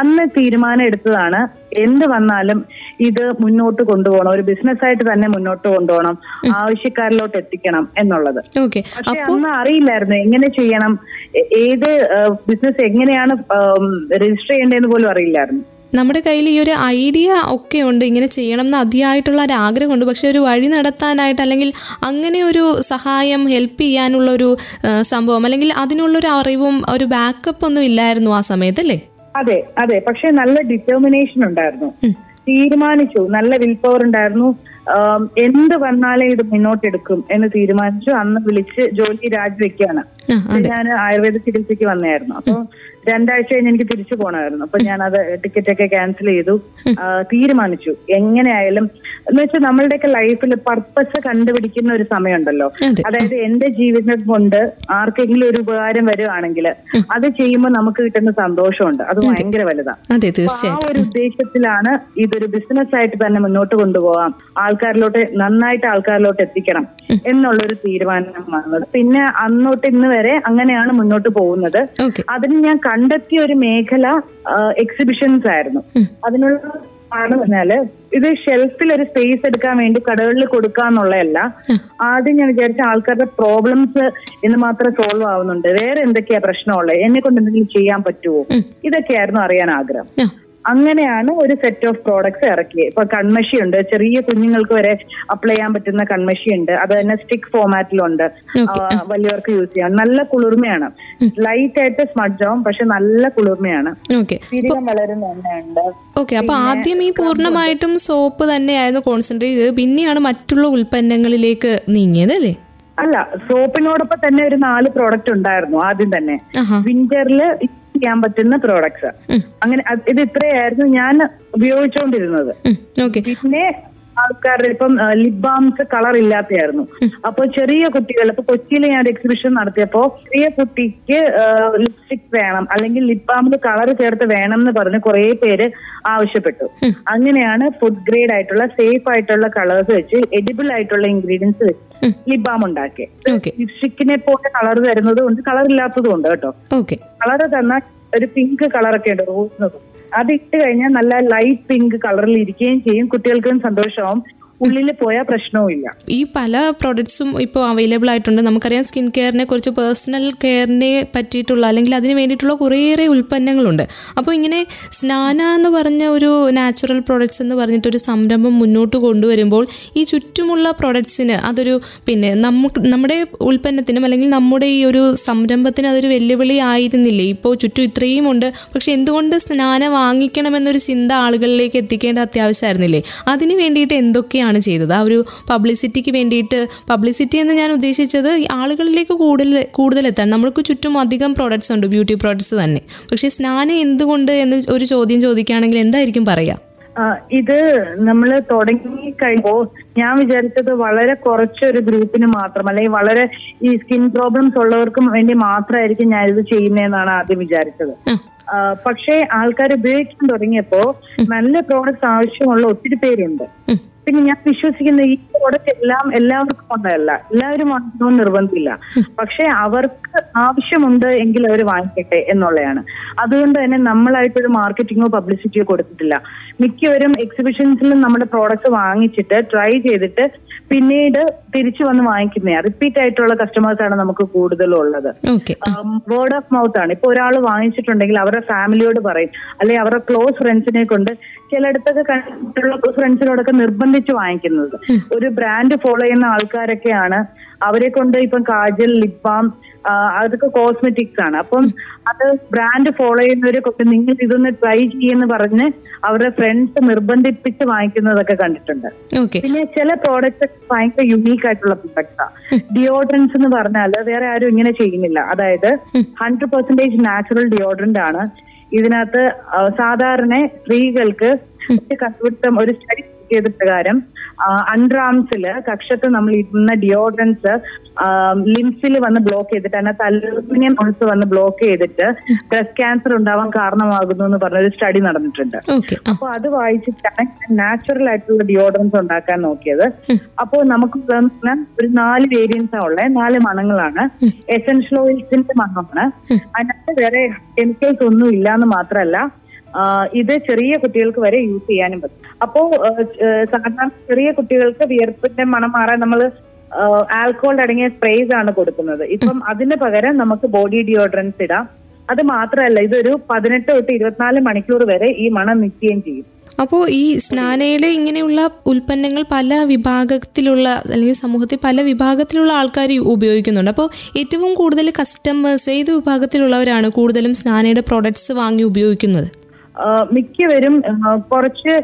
അന്ന് തീരുമാനം എടുത്തതാണ് എന്ത് വന്നാലും ഇത് മുന്നോട്ട് കൊണ്ടുപോകണം. ഒരു ബിസിനസ് ആയിട്ട് തന്നെ മുന്നോട്ട് കൊണ്ടുപോകണം. ആവശ്യക്കാരിലോട്ട് എത്തിക്കണം എന്നുള്ളത്. പക്ഷെ അന്ന് അറിയില്ലായിരുന്നു എങ്ങനെ ചെയ്യണം. ഏത് ബിസിനസ് എങ്ങനെയാണ് രജിസ്റ്റർ ചെയ്യേണ്ടതെന്ന് പോലും അറിയില്ലായിരുന്നു. നമ്മുടെ കയ്യിൽ ഈ ഒരു ഐഡിയ ഒക്കെ ഉണ്ട്. ഇങ്ങനെ ചെയ്യണം എന്ന് അതിയായിട്ടുള്ള ഒരു ആഗ്രഹമുണ്ട്. പക്ഷെ ഒരു വഴി നടത്താനായിട്ട് അല്ലെങ്കിൽ അങ്ങനെ ഒരു സഹായം ഹെൽപ്പ് ചെയ്യാനുള്ള ഒരു സംഭവം അല്ലെങ്കിൽ അതിനുള്ളൊരു അറിവും ഒരു ബാക്കപ്പ് ഒന്നും ഇല്ലായിരുന്നു ആ സമയത്ത് അല്ലേ? അതെ അതെ. പക്ഷെ നല്ല ഡിറ്റർമിനേഷൻ ഉണ്ടായിരുന്നു. തീരുമാനിച്ചു. നല്ല വിൽ പവർ ഉണ്ടായിരുന്നു. എന്ത് വന്നാലേ ഇത് മുന്നോട്ടെടുക്കും എന്ന് തീരുമാനിച്ചു. അന്ന് വിളിച്ച് ജോലി രാജിവെക്കുകയാണ്. ഞാൻ ആയുർവേദ ചികിത്സയ്ക്ക് വന്നായിരുന്നു അപ്പൊ രണ്ടാഴ്ച കഴിഞ്ഞ് എനിക്ക് തിരിച്ചു പോണായിരുന്നു അപ്പൊ ഞാൻ അത് ടിക്കറ്റ് ഒക്കെ ക്യാൻസൽ ചെയ്തു. തീരുമാനിച്ചു. എങ്ങനെയായാലും എന്ന് വെച്ചാൽ നമ്മളുടെയൊക്കെ ലൈഫിൽ പർപ്പസ് കണ്ടുപിടിക്കുന്ന ഒരു സമയമുണ്ടല്ലോ. അതായത് എന്റെ ജീവിതം കൊണ്ട് ആർക്കെങ്കിലും ഒരു ഉപകാരം വരുവാണെങ്കിൽ അത് ചെയ്യുമ്പോൾ നമുക്ക് കിട്ടുന്ന സന്തോഷമുണ്ട്. അത് ഭയങ്കര വലുതാണ് ആ ഒരു ഉദ്ദേശത്തിലാണ് ഇതൊരു ബിസിനസ് ആയിട്ട് തന്നെ മുന്നോട്ട് കൊണ്ടുപോകാം. ആൾക്കാരിലോട്ട് നന്നായിട്ട് ആൾക്കാരിലോട്ട് എത്തിക്കണം എന്നുള്ളൊരു തീരുമാനം വന്നത്. പിന്നെ അന്നോട്ട് ഇന്ന് വരെ അങ്ങനെയാണ് മുന്നോട്ട് പോകുന്നത്. അതിന് ഞാൻ കണ്ടെത്തിയ ഒരു മേഖല എക്സിബിഷൻസ് ആയിരുന്നു. അതിനുള്ള പറഞ്ഞാൽ ഇത് ഷെൽഫിൽ ഒരു സ്പേസ് എടുക്കാൻ വേണ്ടി കടകളിൽ കൊടുക്കാന്നുള്ളതല്ല ആദ്യം ഞാൻ വിചാരിച്ച ആൾക്കാരുടെ പ്രോബ്ലംസ് എന്ന് മാത്രം സോൾവ് ആവുന്നുണ്ട്. വേറെ എന്തൊക്കെയാ പ്രശ്നമുള്ളത്? എന്നെ കൊണ്ട് എന്തെങ്കിലും ചെയ്യാൻ പറ്റുമോ ഇതൊക്കെയായിരുന്നു അറിയാൻ ആഗ്രഹം. അങ്ങനെയാണ് ഒരു സെറ്റ് ഓഫ് പ്രോഡക്ട്സ് ഇറക്കിയത്. ഇപ്പൊ കൺമഷി ഉണ്ട്. ചെറിയ കുഞ്ഞുങ്ങൾക്ക് വരെ അപ്ലൈ ചെയ്യാൻ പറ്റുന്ന കൺമഷി ഉണ്ട്. അത് തന്നെ സ്റ്റിക്ക് ഫോമാറ്റിലുണ്ട് വലിയവർക്ക് യൂസ് ചെയ്യാം. നല്ല കുളിർമയാണ്. ലൈറ്റ് ആയിട്ട് സ്മഡ്ജ് ആവും പക്ഷെ നല്ല കുളിർമയാണ്. ഓക്കെ തിരികം വളരുന്ന എണ്ണയുണ്ട്. ഓക്കെ അപ്പൊ ആദ്യം ഈ പൂർണമായിട്ടും സോപ്പ് തന്നെയായിരുന്നു കോൺസെൻട്രേറ്റ് ചെയ്തത്. പിന്നെയാണ് മറ്റുള്ള ഉൽപ്പന്നങ്ങളിലേക്ക് നീങ്ങിയത് അല്ലേ? അല്ല സോപ്പിനോടൊപ്പം തന്നെ ഒരു നാല് പ്രോഡക്റ്റ് ഉണ്ടായിരുന്നു ആദ്യം തന്നെ. വിന്ററിൽ ചെയ്യാൻ പറ്റുന്ന പ്രോഡക്ട്സ് അങ്ങനെ ഇത് ഇത്രയായിരുന്നു ഞാൻ ഉപയോഗിച്ചുകൊണ്ടിരുന്നത് പിന്നെ ആൾക്കാരുടെ ഇപ്പം ലിപ് ബാംസ് കളർ ഇല്ലാത്തയായിരുന്നു. അപ്പൊ ചെറിയ കുട്ടികൾ ഇപ്പൊ കൊച്ചിയിൽ ഞാൻ ഒരു എക്സിബിഷൻ നടത്തിയപ്പോ ചെറിയ കുട്ടിക്ക് ലിപ്സ്റ്റിക് വേണം അല്ലെങ്കിൽ ലിപ് ബാമിൽ കളർ ചേർത്ത് വേണം എന്ന് പറഞ്ഞ് കുറെ പേര് ആവശ്യപ്പെട്ടു. അങ്ങനെയാണ് ഫുഡ് ഗ്രേഡ് ആയിട്ടുള്ള സേഫ് ആയിട്ടുള്ള കളേഴ്സ് വെച്ച് എഡിബിൾ ആയിട്ടുള്ള ഇൻഗ്രീഡിയൻസ് വെച്ച് ലിപ് ബാം ഉണ്ടാക്കി ലിപ്സ്റ്റിക്കിനെ പോലെ കളർ വരുന്നത് ഉണ്ട് കളർ ഇല്ലാത്തതും ഉണ്ട് കേട്ടോ. കളർ തന്ന ഒരു പിങ്ക് കളറൊക്കെ ഉണ്ട് റോസ് അത് ഇട്ട് കഴിഞ്ഞാൽ നല്ല ലൈറ്റ് പിങ്ക് കളറിൽ ഇരിക്കുകയും ചെയ്യും. കുട്ടികൾക്കും സന്തോഷമാവും. ഉള്ളിൽ പോയ പ്രശ്നവും ഇല്ല ഈ പല പ്രോഡക്ട്സും ഇപ്പോൾ അവൈലബിൾ ആയിട്ടുണ്ട്. നമുക്കറിയാം സ്കിൻ കെയറിനെ കുറിച്ച് പേഴ്സണൽ കെയറിനെ പറ്റിയിട്ടുള്ള അല്ലെങ്കിൽ അതിന് വേണ്ടിയിട്ടുള്ള കുറേയേറെ ഉൽപ്പന്നങ്ങളുണ്ട്. അപ്പോൾ ഇങ്ങനെ സ്നാന എന്ന് പറഞ്ഞ ഒരു നാച്ചുറൽ പ്രോഡക്ട്സ് എന്ന് പറഞ്ഞിട്ടൊരു സംരംഭം മുന്നോട്ട് കൊണ്ടുവരുമ്പോൾ ഈ ചുറ്റുമുള്ള പ്രോഡക്ട്സിന് അതൊരു പിന്നെ നമുക്ക് നമ്മുടെ ഉൽപ്പന്നത്തിനും അല്ലെങ്കിൽ നമ്മുടെ ഈ ഒരു സംരംഭത്തിന് അതൊരു വെല്ലുവിളി ആയിരുന്നില്ലേ? ഇപ്പോൾ ചുറ്റും ഇത്രയും ഉണ്ട്. പക്ഷെ എന്തുകൊണ്ട് സ്നാന വാങ്ങിക്കണമെന്നൊരു ചിന്ത ആളുകളിലേക്ക് എത്തിക്കേണ്ട അത്യാവശ്യമായിരുന്നില്ലേ? അതിന് വേണ്ടിയിട്ട് എന്തൊക്കെയാണ് ചെയ്തത്. ആ ഒരു പബ്ലിസിറ്റിക്ക് വേണ്ടിയിട്ട് പബ്ലിസിറ്റി എന്ന് ഞാൻ ഉദ്ദേശിച്ചത് ആളുകളിലേക്ക് കൂടുതൽ കൂടുതൽ എത്താൻ. നമ്മൾക്ക് ചുറ്റും അധികം പ്രോഡക്ട്സ് ഉണ്ട് ബ്യൂട്ടി പ്രോഡക്ട്സ് തന്നെ. പക്ഷേ സ്നാനം എന്തുകൊണ്ട് എന്ന് ഒരു ചോദ്യം ചോദിക്കുകയാണെങ്കിൽ എന്തായിരിക്കും പറയാ? ഇത് നമ്മൾ തുടങ്ങി കഴിയുമ്പോൾ ഞാൻ വിചാരിച്ചത് വളരെ കുറച്ചൊരു ഗ്രൂപ്പിന് മാത്രം അല്ലെങ്കിൽ വളരെ ഈ സ്കിൻ പ്രോബ്ലംസ് ഉള്ളവർക്കും വേണ്ടി മാത്രമായിരിക്കും ഞാൻ ഇത് ചെയ്യുന്നതെന്നാണ് ആദ്യം വിചാരിച്ചത്. പക്ഷേ ആൾക്കാർ ഉപയോഗിക്കാൻ തുടങ്ങിയപ്പോൾ നല്ല പ്രോഡക്ട്സ് ആവശ്യമുള്ള ഒത്തിരി പേരുണ്ട്. പിന്നെ ഞാൻ വിശ്വസിക്കുന്ന ഈ പ്രോഡക്റ്റ് എല്ലാം എല്ലാവർക്കും ഉണ്ടല്ല എല്ലാവരും വാങ്ങിക്കണമെന്ന് നിർബന്ധമില്ല പക്ഷെ അവർക്ക് ആവശ്യമുണ്ട് എങ്കിൽ അവർ വാങ്ങിക്കട്ടെ എന്നുള്ളതാണ്. അതുകൊണ്ട് തന്നെ നമ്മളായിട്ടൊരു മാർക്കറ്റിങ്ങോ പബ്ലിസിറ്റിയോ കൊടുത്തിട്ടില്ല. മിക്കവരും എക്സിബിഷൻസിലും നമ്മുടെ പ്രോഡക്റ്റ് വാങ്ങിച്ചിട്ട് ട്രൈ ചെയ്തിട്ട് പിന്നീട് തിരിച്ചു വന്ന് വാങ്ങിക്കുന്നതാണ് റിപ്പീറ്റ് ആയിട്ടുള്ള കസ്റ്റമേഴ്സ് ആണ് നമുക്ക് കൂടുതലും ഉള്ളത് വേർഡ് ഓഫ് മൗത്ത് ആണ്. ഇപ്പൊ ഒരാൾ വാങ്ങിച്ചിട്ടുണ്ടെങ്കിൽ അവരുടെ ഫാമിലിയോട് പറയും. അല്ലെങ്കിൽ അവരുടെ ക്ലോസ് ഫ്രണ്ട്സിനെ കൊണ്ട് ചിലയിടത്തൊക്കെ കണ്ടിട്ടുള്ള ഫ്രണ്ട്സിനോടൊക്കെ നിർബന്ധിച്ച് വാങ്ങിക്കുന്നത്. ഒരു ബ്രാൻഡ് ഫോളോ ചെയ്യുന്ന ആൾക്കാരൊക്കെയാണ് അവരെ കൊണ്ട് ഇപ്പം കാജൽ ലിപ് ബാം അതൊക്കെ കോസ്മെറ്റിക്സ് ആണ്. അപ്പം അത് ബ്രാൻഡ് ഫോളോ ചെയ്യുന്നവരെ കൊണ്ട് നിങ്ങൾ ഇതൊന്ന് ട്രൈ ചെയ്യുമെന്ന് പറഞ്ഞ് അവരുടെ ഫ്രണ്ട്സ് നിർബന്ധിപ്പിച്ച് വാങ്ങിക്കുന്നതൊക്കെ കണ്ടിട്ടുണ്ട്. പിന്നെ ചില പ്രോഡക്റ്റ് ഭയങ്കര യുണീക്ക് ആയിട്ടുള്ള പ്രൊഡക്റ്റാ ഡിയോഡ്രൻസ് എന്ന് പറഞ്ഞാൽ വേറെ ആരും ഇങ്ങനെ ചെയ്യുന്നില്ല. അതായത് ഹൺഡ്രഡ് പെർസെന്റേജ് നാച്ചുറൽ ഡിയോഡ്രന്റ് ആണ്. ഇതിനകത്ത് സാധാരണ സ്ത്രീകൾക്ക് കണ്ടുപിടുത്തം ഒരു സ്റ്റഡി ചെയ്ത പ്രകാരം ആംസിൽ കക്ഷത്ത് നമ്മൾ ഇടുന്ന ഡിയോഡ്രൻസ് ലിംസിൽ വന്ന് ബ്ലോക്ക് ചെയ്തിട്ട് അതിനകത്ത് അലൂമിനിയം ഒളിച്ച് വന്ന് ബ്ലോക്ക് ചെയ്തിട്ട് ബ്രസ്റ്റ് ക്യാൻസർ ഉണ്ടാവാൻ കാരണമാകുന്നു എന്ന് പറഞ്ഞ ഒരു സ്റ്റഡി നടന്നിട്ടുണ്ട് അപ്പോൾ അപ്പൊ അത് വായിച്ചിട്ടാണ് നാച്ചുറൽ ആയിട്ടുള്ള ഡിയോഡൻസ് ഉണ്ടാക്കാൻ നോക്കിയത്. അപ്പോൾ നമുക്ക് ഒരു നാല് വേരിയൻസാ ഉള്ളത് നാല് മണങ്ങളാണ്. എസെൻഷ്യൽ ഓയിൽസിന്റെ മണമാണ്. അതിനകത്ത് വേറെ കെമിക്കൽസ് ഒന്നും ഇല്ല എന്ന് മാത്രമല്ല ഇത് ചെറിയ കുട്ടികൾക്ക് വരെ യൂസ് ചെയ്യാനും പറ്റും. അപ്പോ സാധാരണ ചെറിയ കുട്ടികൾക്ക് വിയർപ്പിന്റെ മണം മാറാൻ നമ്മൾ ആൽക്കഹോൾ അടങ്ങിയ സ്പ്രേസ് ആണ് കൊടുക്കുന്നത്. ഇപ്പം അതിന് പകരം നമുക്ക് ബോഡി ഡിയോഡ്രൻസ് ഇടാം. അത് മാത്രമല്ല ഇതൊരു പതിനെട്ട് തൊട്ട് ഇരുപത്തിനാല് മണിക്കൂർ വരെ ഈ മണം നിൽക്കുകയും ചെയ്യും. അപ്പോ ഈ സ്നാനയുടെ ഇങ്ങനെയുള്ള ഉൽപ്പന്നങ്ങൾ പല വിഭാഗത്തിലുള്ള അല്ലെങ്കിൽ സമൂഹത്തിൽ പല വിഭാഗത്തിലുള്ള ആൾക്കാർ ഉപയോഗിക്കുന്നുണ്ട്. അപ്പോൾ ഏറ്റവും കൂടുതൽ കസ്റ്റമേഴ്സ് ഏത് വിഭാഗത്തിലുള്ളവരാണ് കൂടുതലും സ്നാനയുടെ പ്രോഡക്ട്സ് വാങ്ങി ഉപയോഗിക്കുന്നത്? മിക്കവരും കുറച്ച്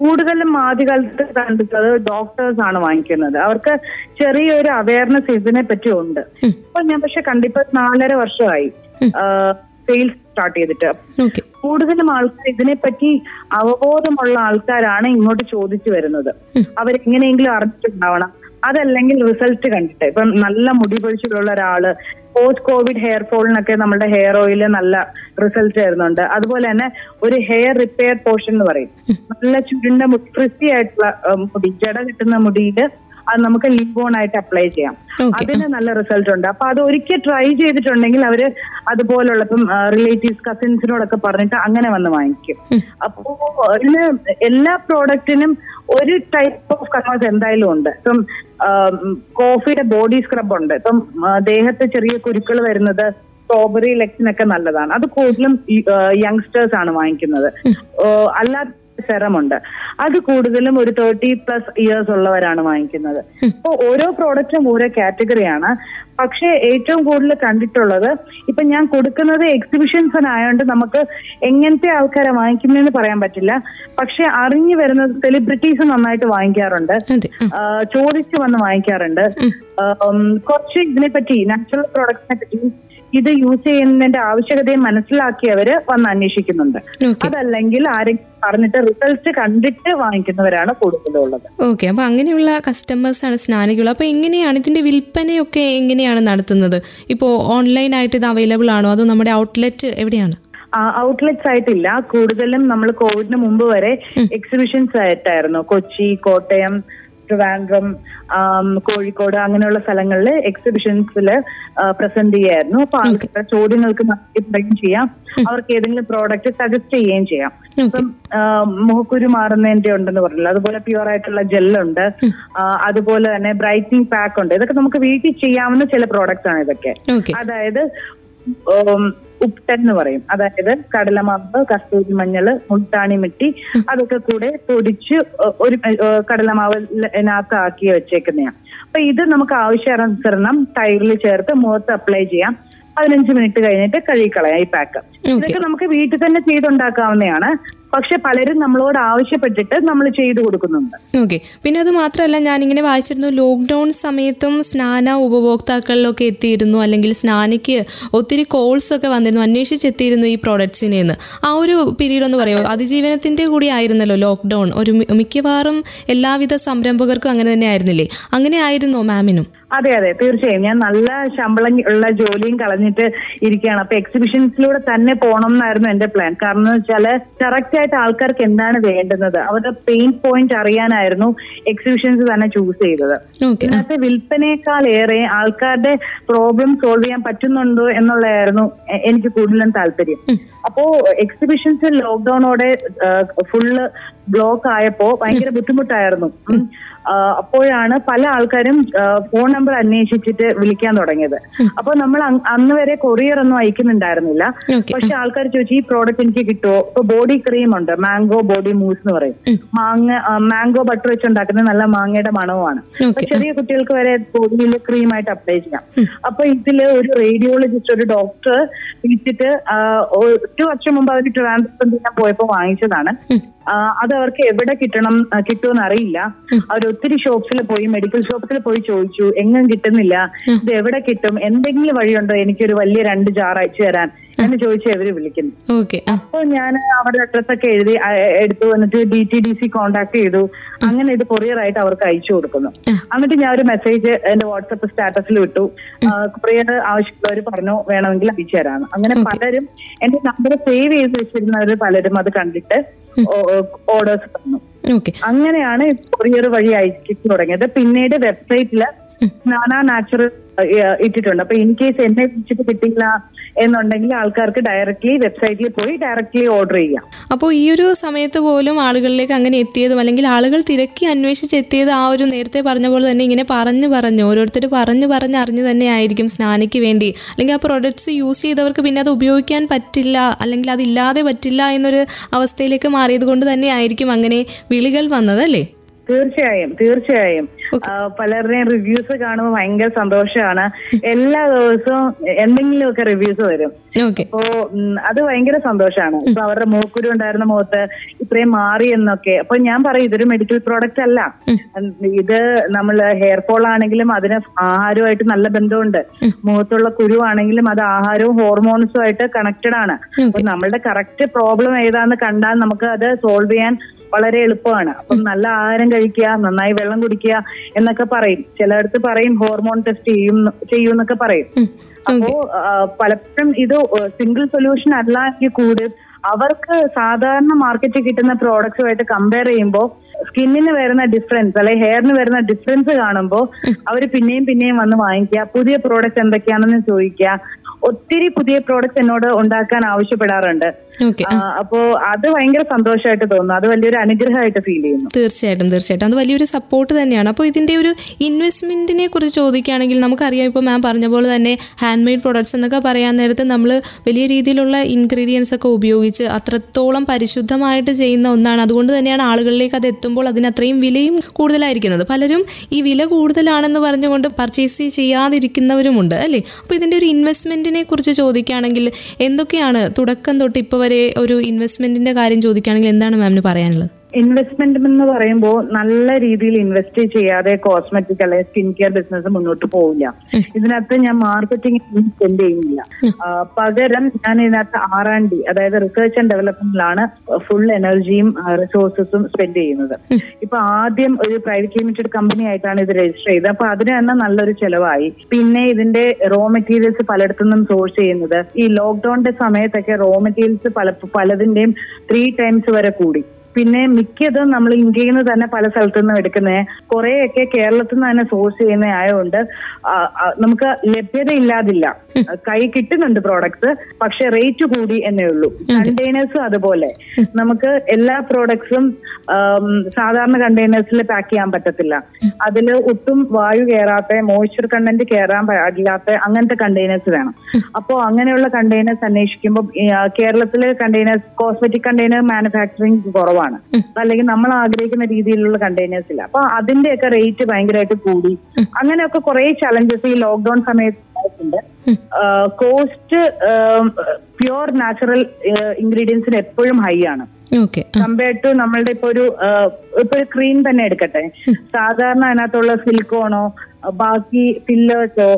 കൂടുതലും ആദ്യകാലത്ത് കണ്ടിട്ടുള്ളത് ഡോക്ടേഴ്സ് ആണ് വാങ്ങിക്കുന്നത്. അവർക്ക് ചെറിയൊരു അവയർനെസ് ഇതിനെ പറ്റി ഉണ്ട്. ഇപ്പൊ ഞാൻ പക്ഷെ കണ്ടിപ്പോ നാലര വർഷമായി സെയിൽസ് സ്റ്റാർട്ട് ചെയ്തിട്ട്. കൂടുതലും ആൾക്കാർ ഇതിനെപ്പറ്റി അവബോധമുള്ള ആൾക്കാരാണ് ഇങ്ങോട്ട് ചോദിച്ചു വരുന്നത്. അവരെങ്ങനെയെങ്കിലും അറിഞ്ഞിട്ടുണ്ടാവണം. അതല്ലെങ്കിൽ റിസൾട്ട് കണ്ടിട്ട്. ഇപ്പം നല്ല മുടി പൊഴിച്ചിലുള്ള ഒരാൾ പോസ്റ്റ് കോവിഡ് ഹെയർ ഫോളിനൊക്കെ നമ്മുടെ ഹെയർ ഓയിൽ നല്ല റിസൾട്ട് വരുന്നുണ്ട് അതുപോലെ തന്നെ ഒരു ഹെയർ റിപ്പയർ പോർഷൻ എന്ന് പറയും. നല്ല ചുരുണ്ട മുടി ഫ്രിസി ആയിട്ടുള്ള മുടി ജട കിട്ടുന്ന മുടിയിൽ അത് നമുക്ക് ലിബോൺ ആയിട്ട് അപ്ലൈ ചെയ്യാം. അതിന് നല്ല റിസൾട്ട് ഉണ്ട്. അപ്പൊ അത് ഒരിക്കൽ ട്രൈ ചെയ്തിട്ടുണ്ടെങ്കിൽ അവർ അതുപോലുള്ള ഇപ്പം റിലേറ്റീവ്സ് കസിൻസിനോടൊക്കെ പറഞ്ഞിട്ട് അങ്ങനെ വന്ന് വാങ്ങിക്കും. അപ്പോ ഇതിന് എല്ലാ പ്രോഡക്റ്റിനും ഒരു ടൈപ്പ് ഓഫ് കസ്റ്റമേഴ്സ് എന്തായാലും ഉണ്ട്. ഇപ്പം കോഫിയുടെ ബോഡി സ്ക്രബ് ഉണ്ട്. ഇപ്പം ദേഹത്തെ ചെറിയ കുരുക്കൾ വരുന്നത് സ്ട്രോബെറി ലെക്സിനൊക്കെ നല്ലതാണ്. അത് കൂടുതലും യങ്സ്റ്റേഴ്സ് ആണ് വാങ്ങിക്കുന്നത്. അല്ലാത്ത സെറമുണ്ട്. അത് കൂടുതലും ഒരു തേർട്ടി പ്ലസ് ഇയേഴ്സ് ഉള്ളവരാണ് വാങ്ങിക്കുന്നത്. അപ്പോൾ ഓരോ പ്രോഡക്റ്റും ഓരോ കാറ്റഗറിയാണ് പക്ഷേ ഏറ്റവും കൂടുതൽ കണ്ടിട്ടുള്ളത് ഇപ്പൊ ഞാൻ കൊടുക്കുന്നത് എക്സിബിഷൻസിനായോണ്ട് നമുക്ക് എങ്ങനത്തെ ആൾക്കാരെ വാങ്ങിക്കുന്നതെന്ന് പറയാൻ പറ്റില്ല. പക്ഷെ അറിഞ്ഞു വരുന്നത് സെലിബ്രിറ്റീസ് നന്നായിട്ട് വാങ്ങിക്കാറുണ്ട്. ചോദിച്ചു വന്ന് വാങ്ങിക്കാറുണ്ട്. കുറച്ച് ഇതിനെപ്പറ്റി നാച്ചുറൽ പ്രോഡക്ട്സിനെ പറ്റി ഇത് യൂസ് ചെയ്യുന്നതിന്റെ ആവശ്യകതയെ മനസ്സിലാക്കിയവര് വന്ന് അന്വേഷിക്കുന്നുണ്ട്. അതല്ലെങ്കിൽ ആരെങ്കിലും പറഞ്ഞിട്ട് റിസൾട്ട് കണ്ടിട്ട് വാങ്ങിക്കുന്നവരാണ് കൂടുതലും ഉള്ളത് ഓക്കെ അപ്പൊ അങ്ങനെയുള്ള ആണ് സ്നാനികൾ അപ്പൊ എങ്ങനെയാണ് ഇതിന്റെ വിൽപ്പനയൊക്കെ എങ്ങനെയാണ് നടത്തുന്നത്? ഇപ്പോ ഓൺലൈൻ ആയിട്ട് ഇത് അവൈലബിൾ ആണോ? അതോ നമ്മുടെ ഔട്ട്ലെറ്റ് എവിടെയാണ്? ഔട്ട്ലെറ്റ്സ് ആയിട്ടില്ല. കൂടുതലും നമ്മൾ കോവിഡിന് മുമ്പ് വരെ എക്സിബിഷൻസ് ആയിട്ടായിരുന്നു. കൊച്ചി കോട്ടയം ട്രിവാൻഡ്രം കോഴിക്കോട് അങ്ങനെയുള്ള സ്ഥലങ്ങളിൽ എക്സിബിഷൻസിൽ പ്രസന്റ് ചെയ്യായിരുന്നു. അപ്പൊ ആൾക്കാരുടെ ചോദ്യങ്ങൾക്ക് മറുപടി ചെയ്യാം. അവർക്ക് ഏതെങ്കിലും പ്രോഡക്റ്റ് സജസ്റ്റ് ചെയ്യുകയും ചെയ്യാം. ഇപ്പം മുഖക്കുരു മാറുന്നതിന്റെ ഉണ്ടെന്ന് പറഞ്ഞല്ലോ? അതുപോലെ പ്യുവർ ആയിട്ടുള്ള ജെല്ലുണ്ട് അതുപോലെ തന്നെ ബ്രൈറ്റനിങ് പാക്ക് ഉണ്ട്. ഇതൊക്കെ നമുക്ക് വീട്ടിൽ ചെയ്യാവുന്ന ചില പ്രോഡക്റ്റ്സ് ആണ് ഇതൊക്കെ. അതായത് ഉപ്ടൻ എന്ന് പറയും. അതായത് കടലമാവ് കസ്തൂരി മഞ്ഞൾ മുട്ടാണി മിട്ടി അതൊക്കെ കൂടെ പൊടിച്ച് ഒരു കടലമാവ് കടലമാവിനകത്ത് ആക്കി വെച്ചേക്കുന്നതാണ് അപ്പൊ ഇത് നമുക്ക് ആവശ്യാനുസരണം തൈരിൽ ചേർത്ത് മുഖത്ത് അപ്ലൈ ചെയ്യാം. പതിനഞ്ച് മിനിറ്റ് കഴിഞ്ഞിട്ട് കഴുകിക്കളയാം ഈ പാക്ക് ഇതൊക്കെ നമുക്ക് വീട്ടിൽ തന്നെ ചെയ്തുണ്ടാക്കാവുന്നതാണ്. പക്ഷെ പലരും നമ്മളോട് ആവശ്യപ്പെട്ടിട്ട് നമ്മൾ ചെയ്തു കൊടുക്കുന്നുണ്ട്. ഓക്കെ പിന്നെ അത് മാത്രമല്ല ഞാൻ ഇങ്ങനെ വായിച്ചിരുന്നു ലോക്ക്ഡൌൺ സമയത്തും സ്നാന ഉപഭോക്താക്കളിലൊക്കെ എത്തിയിരുന്നു അല്ലെങ്കിൽ സ്നാനയ്ക്ക് ഒത്തിരി കോൾസ് ഒക്കെ വന്നിരുന്നു അന്വേഷിച്ചെത്തിയിരുന്നു ഈ പ്രോഡക്ട്സിനെ എന്ന് ആ ഒരു പീരീഡ് ഒന്ന് പറയുമോ? അതിജീവനത്തിന്റെ കൂടി ആയിരുന്നല്ലോ ലോക്ക്ഡൌൺ ഒരു മിക്കവാറും എല്ലാവിധ സംരംഭകർക്കും അങ്ങനെ തന്നെ ആയിരുന്നില്ലേ? അങ്ങനെ ആയിരുന്നോ മാമിനും അതെ അതെ. തീർച്ചയായും. ഞാൻ നല്ല ശമ്പളം ഉള്ള ജോലിയും കളഞ്ഞിട്ട് ഇരിക്കുകയാണ്. അപ്പൊ എക്സിബിഷൻസിലൂടെ തന്നെ പോകണം എന്നായിരുന്നു എന്റെ പ്ലാൻ കാരണം എന്ന് വെച്ചാൽ കറക്റ്റ് ആയിട്ട് ആൾക്കാർക്ക് എന്താണ് വേണ്ടുന്നത്? അവരുടെ പെയിൻ പോയിന്റ് അറിയാനായിരുന്നു എക്സിബിഷൻസ് തന്നെ ചൂസ് ചെയ്തത്. ഇന്നത്തെ വിൽപ്പനയേക്കാൾ ഏറെ ആൾക്കാരുടെ പ്രോബ്ലം സോൾവ് ചെയ്യാൻ പറ്റുന്നുണ്ടോ എന്നുള്ളതായിരുന്നു എനിക്ക് കൂടുതലും താല്പര്യം. അപ്പോ എക്സിബിഷൻസ് ലോക്ക്ഡൌണോടെ ഫുള്ള് ബ്ലോക്ക് ആയപ്പോ ഭയങ്കര ബുദ്ധിമുട്ടായിരുന്നു. അപ്പോഴാണ് പല ആൾക്കാരും ഫോൺ നമ്പർ അന്വേഷിച്ചിട്ട് വിളിക്കാൻ തുടങ്ങിയത്. അപ്പൊ നമ്മൾ അന്ന് വരെ കൊറിയർ ഒന്നും അയക്കുന്നുണ്ടായിരുന്നില്ല. പക്ഷെ ആൾക്കാർ ചോദിച്ചു ഈ പ്രോഡക്റ്റ് എനിക്ക് കിട്ടുമോ ഇപ്പൊ ബോഡി ക്രീം ഉണ്ട് മാംഗോ ബോഡി മൂസ് എന്ന് പറയും. മാങ്ങ മാംഗോ ബട്ടർ വെച്ച് ഉണ്ടാക്കുന്നത് നല്ല മാങ്ങയുടെ മണവുമാണ്. അപ്പൊ ചെറിയ കുട്ടികൾക്ക് വരെ ബോഡിയിൽ ക്രീം ആയിട്ട് അപ്ലൈ ചെയ്യാം. അപ്പൊ ഇതിൽ ഒരു റേഡിയോളജിസ്റ്റ് ഒരു ഡോക്ടർ വിളിച്ചിട്ട് ഒരു വർഷം മുമ്പ് അവർ ട്രാൻസ്പെന്റ് ചെയ്യാൻ പോയപ്പോ വാങ്ങിച്ചതാണ്. അത് അവർക്ക് എവിടെ കിട്ടണം കിട്ടുമെന്ന് അറിയില്ല. അവർ ഒത്തിരി ഷോപ്സിൽ പോയി മെഡിക്കൽ ഷോപ്സിൽ പോയി ചോദിച്ചു എങ്ങും കിട്ടുന്നില്ല. ഇത് എവിടെ കിട്ടും? എന്തെങ്കിലും വഴിയുണ്ടോ? എനിക്കൊരു വലിയ രണ്ട് ജാർ അയച്ചു തരാൻ. എന്ന് ചോദിച്ചു അവർ വിളിക്കുന്നു. അപ്പൊ അപ്പോൾ ഞാൻ അവരുടെ അഡ്രസ് ഒക്കെ എഴുതി എടുത്തു വന്നിട്ട് D T D C contact ചെയ്തു. അങ്ങനെ ഇത് കൊറിയർ ആയിട്ട് അവർക്ക് അയച്ചു കൊടുക്കുന്നു. എന്നിട്ട് ഞാൻ ഒരു മെസ്സേജ് എന്റെ വാട്സപ്പ് സ്റ്റാറ്റസിൽ വിട്ടു കൊറിയർ ആവശ്യമുള്ളവർ പറഞ്ഞു വേണമെങ്കിൽ അയച്ചു തരാണ് അങ്ങനെ പലരും എന്റെ നമ്പർ സേവ് ചെയ്ത് വെച്ചിരുന്നവർ പലരും അത് കണ്ടിട്ട് ഓർഡേഴ്സ് തന്നു. അങ്ങനെയാണ് കൊറിയർ വഴി അയച്ചു തുടങ്ങിയത്. പിന്നീട് വെബ്സൈറ്റിൽ നാനാ നാച്ചുറൽ ഇട്ടിട്ടുണ്ട്. അപ്പൊ ഇൻ കേസ് എന്നെ വിളിച്ചിട്ട് കിട്ടില്ല എന്നുണ്ടെങ്കിൽ ആൾക്കാർക്ക് ഡയറക്ട്ലി വെബ്സൈറ്റിൽ പോയി ഡയറക്ട്ലി ഓർഡർ ചെയ്യാം. അപ്പോൾ ഈ ഒരു സമയത്ത് പോലും ആളുകളിലേക്ക് അങ്ങനെ എത്തിയതും അല്ലെങ്കിൽ ആളുകൾ തിരക്കി അന്വേഷിച്ച് എത്തിയത് ആ ഒരു നേരത്തെ പറഞ്ഞ പോലെ തന്നെ ഇങ്ങനെ പറഞ്ഞു പറഞ്ഞു ഓരോരുത്തർ പറഞ്ഞു പറഞ്ഞ് അറിഞ്ഞു തന്നെ ആയിരിക്കും സ്നാനയ്ക്ക് വേണ്ടി. അല്ലെങ്കിൽ ആ പ്രൊഡക്ട്സ് യൂസ് ചെയ്തവർക്ക് പിന്നെ അത് ഉപയോഗിക്കാൻ പറ്റില്ല അല്ലെങ്കിൽ അതില്ലാതെ പറ്റില്ല എന്നൊരു അവസ്ഥയിലേക്ക് മാറിയത് കൊണ്ട് തന്നെ ആയിരിക്കും അങ്ങനെ വിളികൾ വന്നത് അല്ലേ? തീർച്ചയായും തീർച്ചയായും. പലരുടെയും റിവ്യൂസ് കാണുമ്പോൾ ഭയങ്കര സന്തോഷമാണ്. എല്ലാ ദിവസവും എന്തെങ്കിലുമൊക്കെ റിവ്യൂസ് വരും. അപ്പോ അത് ഭയങ്കര സന്തോഷമാണ്. ഇപ്പൊ അവരുടെ മൂക്കുരു ഉണ്ടായിരുന്ന മുഖത്ത് ഇത്രയും മാറി എന്നൊക്കെ. അപ്പൊ ഞാൻ പറയും ഇതൊരു മെഡിക്കൽ പ്രോഡക്റ്റ് അല്ല. ഇത് നമ്മൾ ഹെയർ ഫോൾ ആണെങ്കിലും അതിന് ആഹാരവുമായിട്ട് നല്ല ബന്ധമുണ്ട്. മുഖത്തുള്ള കുരു ആണെങ്കിലും അത് ആഹാരവും ഹോർമോൺസും ആയിട്ട് കണക്റ്റഡ് ആണ്. അപ്പൊ നമ്മളുടെ കറക്റ്റ് പ്രോബ്ലം ഏതാന്ന് കണ്ടാൽ നമുക്ക് അത് സോൾവ് ചെയ്യാൻ വളരെ എളുപ്പമാണ്. അപ്പം നല്ല ആഹാരം കഴിക്കുക നന്നായി വെള്ളം കുടിക്കുക എന്നൊക്കെ പറയും. ചിലയിടത്ത് പറയും ഹോർമോൺ ടെസ്റ്റ് ചെയ്യും ചെയ്യും എന്നൊക്കെ പറയും. അപ്പോ പലപ്പോഴും ഇത് സിംഗിൾ സൊല്യൂഷൻ അല്ല എങ്കിൽ കൂടി. അവർക്ക് സാധാരണ മാർക്കറ്റിൽ കിട്ടുന്ന പ്രോഡക്റ്റ്സുമായിട്ട് കമ്പയർ ചെയ്യുമ്പോൾ സ്കിന്നിന് വരുന്ന ഡിഫറൻസ് അല്ലെ ഹെയറിന് വരുന്ന ഡിഫറൻസ് കാണുമ്പോൾ അവർ പിന്നെയും പിന്നെയും വന്ന് വാങ്ങിക്കുക പുതിയ പ്രോഡക്റ്റ് എന്തൊക്കെയാണെന്ന് ചോദിക്കുക ഒത്തിരി പുതിയ പ്രോഡക്റ്റ് എന്നോട് ഉണ്ടാക്കാൻ ആവശ്യപ്പെടാറുണ്ട്. അപ്പോ അത് ഭയങ്കര സന്തോഷമായിട്ട് തോന്നുന്നു. അത് വലിയൊരു അനുഗ്രഹമായിട്ട് ഫീൽ ചെയ്യുന്നു. തീർച്ചയായിട്ടും തീർച്ചയായിട്ടും. അത് വലിയൊരു സപ്പോർട്ട് തന്നെയാണ്. അപ്പോൾ ഇതിന്റെ ഒരു ഇൻവെസ്റ്റ്മെന്റിനെ കുറിച്ച് ചോദിക്കുകയാണെങ്കിൽ നമുക്കറിയാം ഇപ്പോൾ മാം പറഞ്ഞ പോലെ തന്നെ ഹാൻഡ് മെയ്ഡ് പ്രോഡക്ട്സ് എന്നൊക്കെ പറയാൻ നേരത്തെ നമ്മൾ വലിയ രീതിയിലുള്ള ഇൻഗ്രീഡിയൻസ് ഒക്കെ ഉപയോഗിച്ച് അത്രത്തോളം പരിശുദ്ധമായിട്ട് ചെയ്യുന്ന ഒന്നാണ്. അതുകൊണ്ട് തന്നെയാണ് ആളുകളിലേക്ക് അത് എത്തുമ്പോൾ അതിന് അത്രയും വിലയും കൂടുതലായിരിക്കുന്നത്. പലരും ഈ വില കൂടുതലാണെന്ന് പറഞ്ഞുകൊണ്ട് പർച്ചേസ് ചെയ്യാതിരിക്കുന്നവരുമുണ്ട് അല്ലേ? അപ്പോൾ ഇതിന്റെ ഒരു ഇൻവെസ്റ്റ്മെന്റിനെ കുറിച്ച് ചോദിക്കുകയാണെങ്കിൽ എന്തൊക്കെയാണ് തുടക്കം തൊട്ട് ഇപ്പോൾ വരെ ഒരു ഇൻവെസ്റ്റ്മെന്റിന്റെ കാര്യം ചോദിക്കുകയാണെങ്കിൽ എന്താണ് മാമിന് പറയാനുള്ളത്? ഇൻവെസ്റ്റ്മെന്റ് എന്ന് പറയുമ്പോൾ നല്ല രീതിയിൽ ഇൻവെസ്റ്റ് ചെയ്യാതെ കോസ്മെറ്റിക് അല്ലെങ്കിൽ സ്കിൻ കെയർ ബിസിനസ് മുന്നോട്ട് പോവില്ല. ഇതിനകത്ത് ഞാൻ മാർക്കറ്റിംഗ് സ്പെൻഡ് ചെയ്യുന്നില്ല. പകരം ഞാൻ ഇതിനകത്ത് ആർ ആൻഡ് ഡി അതായത് റിസർച്ച് ആൻഡ് ഡെവലപ്മെന്റിലാണ് ഫുൾ എനർജിയും റിസോഴ്സസും സ്പെൻഡ് ചെയ്യുന്നത്. ഇപ്പൊ ആദ്യം ഒരു പ്രൈവറ്റ് ലിമിറ്റഡ് കമ്പനി ആയിട്ടാണ് ഇത് രജിസ്റ്റർ ചെയ്തത്. അപ്പൊ അതിന് തന്നെ നല്ലൊരു ചെലവായി. പിന്നെ ഇതിന്റെ റോ മെറ്റീരിയൽസ് പലയിടത്തുനിന്നും സോഴ്സ് ചെയ്യുന്നത്. ഈ ലോക്ക്ഡൌണിന്റെ സമയത്തൊക്കെ റോ മെറ്റീരിയൽസ് പല പലതിന്റെയും ത്രീ ടൈംസ് വരെ കൂടി. പിന്നെ മിക്കതും നമ്മൾ ഇന്ത്യയിൽ നിന്ന് തന്നെ പല സ്ഥലത്തു നിന്നും എടുക്കുന്നത് കുറേയൊക്കെ കേരളത്തിൽ നിന്ന് തന്നെ സോഴ്സ് ചെയ്യുന്ന ആയതുകൊണ്ട് നമുക്ക് ലഭ്യത ഇല്ലാതില്ല കൈ കിട്ടുന്നുണ്ട് പ്രോഡക്ട്സ് പക്ഷെ റേറ്റ് കൂടി എന്നേ ഉള്ളൂ. കണ്ടെയ്നേഴ്സും അതുപോലെ. നമുക്ക് എല്ലാ പ്രോഡക്ട്സും സാധാരണ കണ്ടെയ്നേഴ്സിൽ പാക്ക് ചെയ്യാൻ പറ്റത്തില്ല. അതിൽ ഒട്ടും വായു കയറാത്ത മോയ്സ്ചർ കണ്ടന്റ് കയറാൻ പാടില്ലാത്ത അങ്ങനത്തെ കണ്ടെയ്നേഴ്സ് വേണം. അപ്പോൾ അങ്ങനെയുള്ള കണ്ടെയ്നേഴ്സ് അന്വേഷിക്കുമ്പോൾ കേരളത്തിലെ കണ്ടെയ്നേഴ്സ് കോസ്മെറ്റിക് കണ്ടെയ്നർ മാനുഫാക്ചറിങ് കുറവാണ് അല്ലെങ്കിൽ നമ്മൾ ആഗ്രഹിക്കുന്ന രീതിയിലുള്ള കണ്ടെയ്നേഴ്സ് ഇല്ല. അപ്പൊ അതിന്റെയൊക്കെ റേറ്റ് ഭയങ്കരമായിട്ട് കൂടി. അങ്ങനെയൊക്കെ കുറെ ചലഞ്ചസ് ഈ ലോക്ക്ഡൌൺ സമയത്ത് ഉണ്ടായിട്ടുണ്ട്. കോസ്റ്റ് പ്യുവർ നാച്ചുറൽ ഇൻഗ്രീഡിയൻസിന് എപ്പോഴും ഹൈ ആണ്. കമ്പയർഡ് ടു നമ്മളുടെ ഇപ്പൊ ഒരു ഇപ്പൊ ഒരു ക്രീം തന്നെ എടുക്കട്ടെ. സാധാരണ അതിനകത്തുള്ള സിലിക്കോണോ ബാക്കി ഫില്ലേഴ്സോ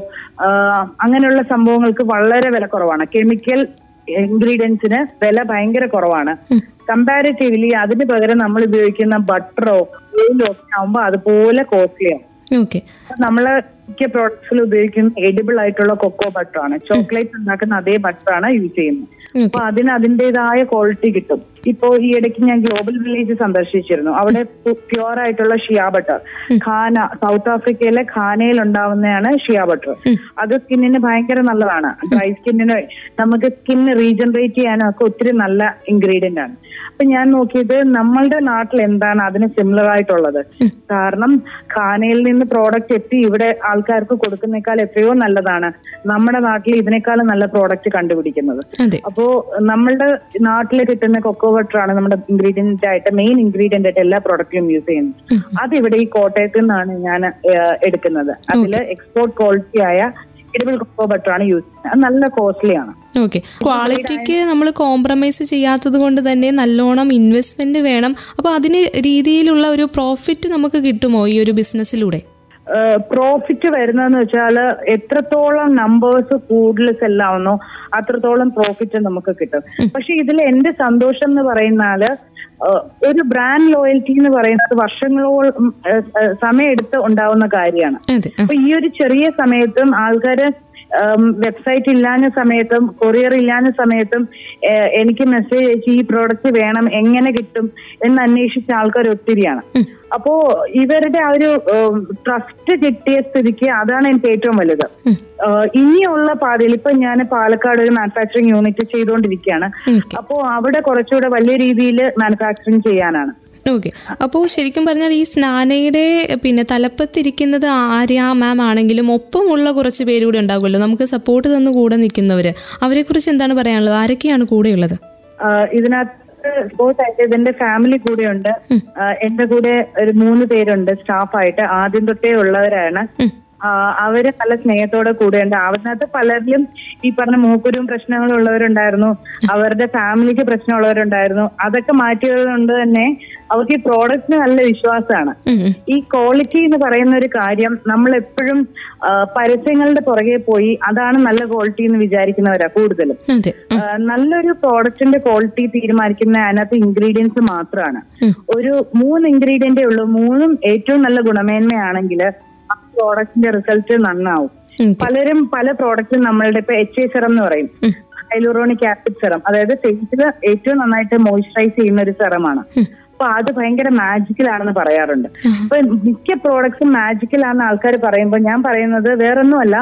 അങ്ങനെയുള്ള സംഭവങ്ങൾക്ക് വളരെ വില കുറവാണ്. കെമിക്കൽ ഇൻഗ്രീഡിയൻസിന് വില ഭയങ്കര കുറവാണ്. കമ്പാരിറ്റീവ്ലി അതിന് പകരം നമ്മൾ ഉപയോഗിക്കുന്ന ബട്ടറോ ഓയിലോ ഒക്കെ ആവുമ്പോൾ അതുപോലെ കോസ്റ്റ്ലിയാണ് ഓക്കെ നമ്മൾ മിക്ക പ്രോഡക്ട്സിൽ ഉപയോഗിക്കുന്ന എഡിബിൾ ആയിട്ടുള്ള കൊക്കോ ബട്ടറാണ് ചോക്ലേറ്റ് ഉണ്ടാക്കുന്ന അതേ ബട്ടറാണ് യൂസ് ചെയ്യുന്നത്. അപ്പൊ അതിന് അതിന്റെതായ ക്വാളിറ്റി കിട്ടും. ഇപ്പോ ഈ ഇടയ്ക്ക് ഞാൻ ഗ്ലോബൽ വില്ലേജ് സന്ദർശിച്ചിരുന്നു. അവിടെ പ്യുവർ ആയിട്ടുള്ള ഷിയാ ബട്ടർ. ഖാന സൗത്ത് ആഫ്രിക്കയിലെ ഖാനയിൽ ഉണ്ടാവുന്നതാണ് ഷിയാ ബട്ടർ. അത് സ്കിന്നിന് ഭയങ്കര നല്ലതാണ്. ഡ്രൈ സ്കിന്നിന് നമുക്ക് സ്കിന്ന് റീജനറേറ്റ് ചെയ്യാനും ഒക്കെ ഒത്തിരി നല്ല ഇൻഗ്രീഡിയന്റ് ആണ്. അപ്പൊ ഞാൻ നോക്കിയത് നമ്മളുടെ നാട്ടിൽ എന്താണ് അതിന് സിമിലർ ആയിട്ടുള്ളത്? കാരണം ഖാനയിൽ നിന്ന് പ്രോഡക്റ്റ് എത്തി ഇവിടെ ആൾക്കാർക്ക് കൊടുക്കുന്നേക്കാൾ എത്രയോ നല്ലതാണ് നമ്മുടെ നാട്ടിൽ ഇതിനേക്കാളും നല്ല പ്രോഡക്റ്റ് കണ്ടുപിടിക്കുന്നത്. അപ്പോ നമ്മളുടെ നാട്ടിൽ കിട്ടുന്ന കൊക്കോ ബട്ടർ ആണ് നമ്മുടെ ഇൻഗ്രീഡിയന്റ് ആയിട്ട് മെയിൻ ഇൻഗ്രീഡിയന്റ് ആയിട്ട് എല്ലാ പ്രോഡക്റ്റിലും യൂസ് ചെയ്യുന്നത്. ഇവിടെ ഈ കോട്ടയത്ത് നിന്നാണ് ഞാൻ എടുക്കുന്നത്. അതിൽ എക്സ്പോർട്ട് ക്വാളിറ്റി ആയ കൊക്കോ ബട്ടർ ആണ് യൂസ് ചെയ്യുന്നത്. അത് നല്ല കോസ്റ്റ്ലി ആണ്. ഓക്കെ ക്വാളിറ്റിക്ക് നമ്മൾ കോംപ്രമൈസ് ചെയ്യാത്തത് കൊണ്ട് തന്നെ നല്ലോണം ഇൻവെസ്റ്റ്മെന്റ് വേണം. അപ്പൊ അതിന് രീതിയിലുള്ള ഒരു പ്രോഫിറ്റ് നമുക്ക് കിട്ടുമോ ഈ ഒരു ബിസിനസ്സിലൂടെ പ്രോഫിറ്റ് വരുന്നതെന്ന് വെച്ചാൽ എത്രത്തോളം നമ്പേഴ്സ് കൂടുതൽ സെല്ലാവുന്നോ അത്രത്തോളം പ്രോഫിറ്റ് നമുക്ക് കിട്ടും. പക്ഷെ ഇതിൽ എന്റെ സന്തോഷം എന്ന് പറയുന്നാൽ ഒരു ബ്രാൻഡ് ലോയൽറ്റി എന്ന് പറയുന്നത് വർഷങ്ങളോളം സമയമെടുത്ത് ഉണ്ടാവുന്ന കാര്യമാണ്. അപ്പൊ ഈ ഒരു ചെറിയ സമയത്തും ആൾക്കാര് വെബ്സൈറ്റ് ഇല്ലാഞ്ഞ സമയത്തും കൊറിയർ ഇല്ലാഞ്ഞ സമയത്തും എനിക്ക് മെസ്സേജ് അയച്ച് ഈ പ്രോഡക്റ്റ് വേണം എങ്ങനെ കിട്ടും എന്ന് അന്വേഷിച്ച ആൾക്കാർ ഒത്തിരിയാണ്. അപ്പോ ഇവരുടെ ആ ഒരു ട്രസ്റ്റ് കിട്ടിയ സ്ഥിതിക്ക് അതാണ് എനിക്ക് ഏറ്റവും വലുത്. ഇനിയുള്ള പാതയിൽ ഇപ്പൊ ഞാൻ പാലക്കാട് ഒരു മാനുഫാക്ചറിങ് യൂണിറ്റ് ചെയ്തുകൊണ്ടിരിക്കുകയാണ് അപ്പോ അവിടെ കുറച്ചുകൂടെ വലിയ രീതിയിൽ മാനുഫാക്ചറിങ് ചെയ്യാനാണ്. ഓക്കെ അപ്പോൾ ശരിക്കും പറഞ്ഞാൽ ഈ സ്നാനയുടെ പിന്നെ തലപ്പത്തിരിക്കുന്നത് ആര്യ മാം ആണെങ്കിലും ഒപ്പമുള്ള കുറച്ച് പേര് കൂടെ ഉണ്ടാകുമല്ലോ നമുക്ക് സപ്പോർട്ട് തന്നു കൂടെ നിൽക്കുന്നവർ അവരെക്കുറിച്ച് എന്താണ് പറയാനുള്ളത്? ആരൊക്കെയാണ് കൂടെയുള്ളത് ഉള്ളത്? ഇതിനകത്ത് സ്പോർട്സ് ആയിട്ട് ഇതിന്റെ ഫാമിലി കൂടെ ഉണ്ട്. എന്റെ കൂടെ ഒരു മൂന്ന് പേരുണ്ട് സ്റ്റാഫായിട്ട് ആദ്യം തൊട്ടേ ഉള്ളവരാണ്. അവർ നല്ല സ്നേഹത്തോടെ കൂടെയുണ്ട് അവരിനകത്ത് പലരിലും ഈ പറഞ്ഞ മൂക്കുരും പ്രശ്നങ്ങളുള്ളവരുണ്ടായിരുന്നു അവരുടെ ഫാമിലിക്ക് പ്രശ്നമുള്ളവരുണ്ടായിരുന്നു. അതൊക്കെ മാറ്റിയത് കൊണ്ട് തന്നെ. അവർക്ക് ഈ പ്രോഡക്റ്റിന് നല്ല വിശ്വാസമാണ്. ഈ ക്വാളിറ്റി എന്ന് പറയുന്ന ഒരു കാര്യം നമ്മൾ എപ്പോഴും പരസ്യങ്ങളുടെ പുറകെ പോയി അതാണ് നല്ല ക്വാളിറ്റി എന്ന് വിചാരിക്കുന്നവരാ കൂടുതലും. നല്ലൊരു പ്രോഡക്റ്റിന്റെ ക്വാളിറ്റി തീരുമാനിക്കുന്ന അതിനകത്ത് ഇൻഗ്രീഡിയൻസ് മാത്രമാണ് ഒരു മൂന്ന് ഇൻഗ്രീഡിയന്റേ ഉള്ളൂ. മൂന്നും ഏറ്റവും നല്ല ഗുണമേന്മയാണെങ്കിൽ ആ പ്രോഡക്റ്റിന്റെ റിസൾട്ട് നന്നാവും. പലരും പല പ്രോഡക്റ്റും നമ്മളുടെ ഇപ്പൊ എച്ച് എ സെറം എന്ന് പറയും. ഹൈലൂറോണിക് ആസിഡ് സെറം അതായത് ഫേസിൽ ഏറ്റവും നന്നായിട്ട് മോയിസ്ചറൈസ് ചെയ്യുന്ന ഒരു സെറമാണ് അപ്പൊ അത് ഭയങ്കര മാജിക്കൽ ആണെന്ന് പറയാറുണ്ട്. അപ്പൊ മിക്ക പ്രോഡക്ട്സും മാജിക്കൽ ആണെന്ന് ആൾക്കാർ പറയുമ്പോൾ ഞാൻ പറയുന്നത് വേറൊന്നുമല്ല.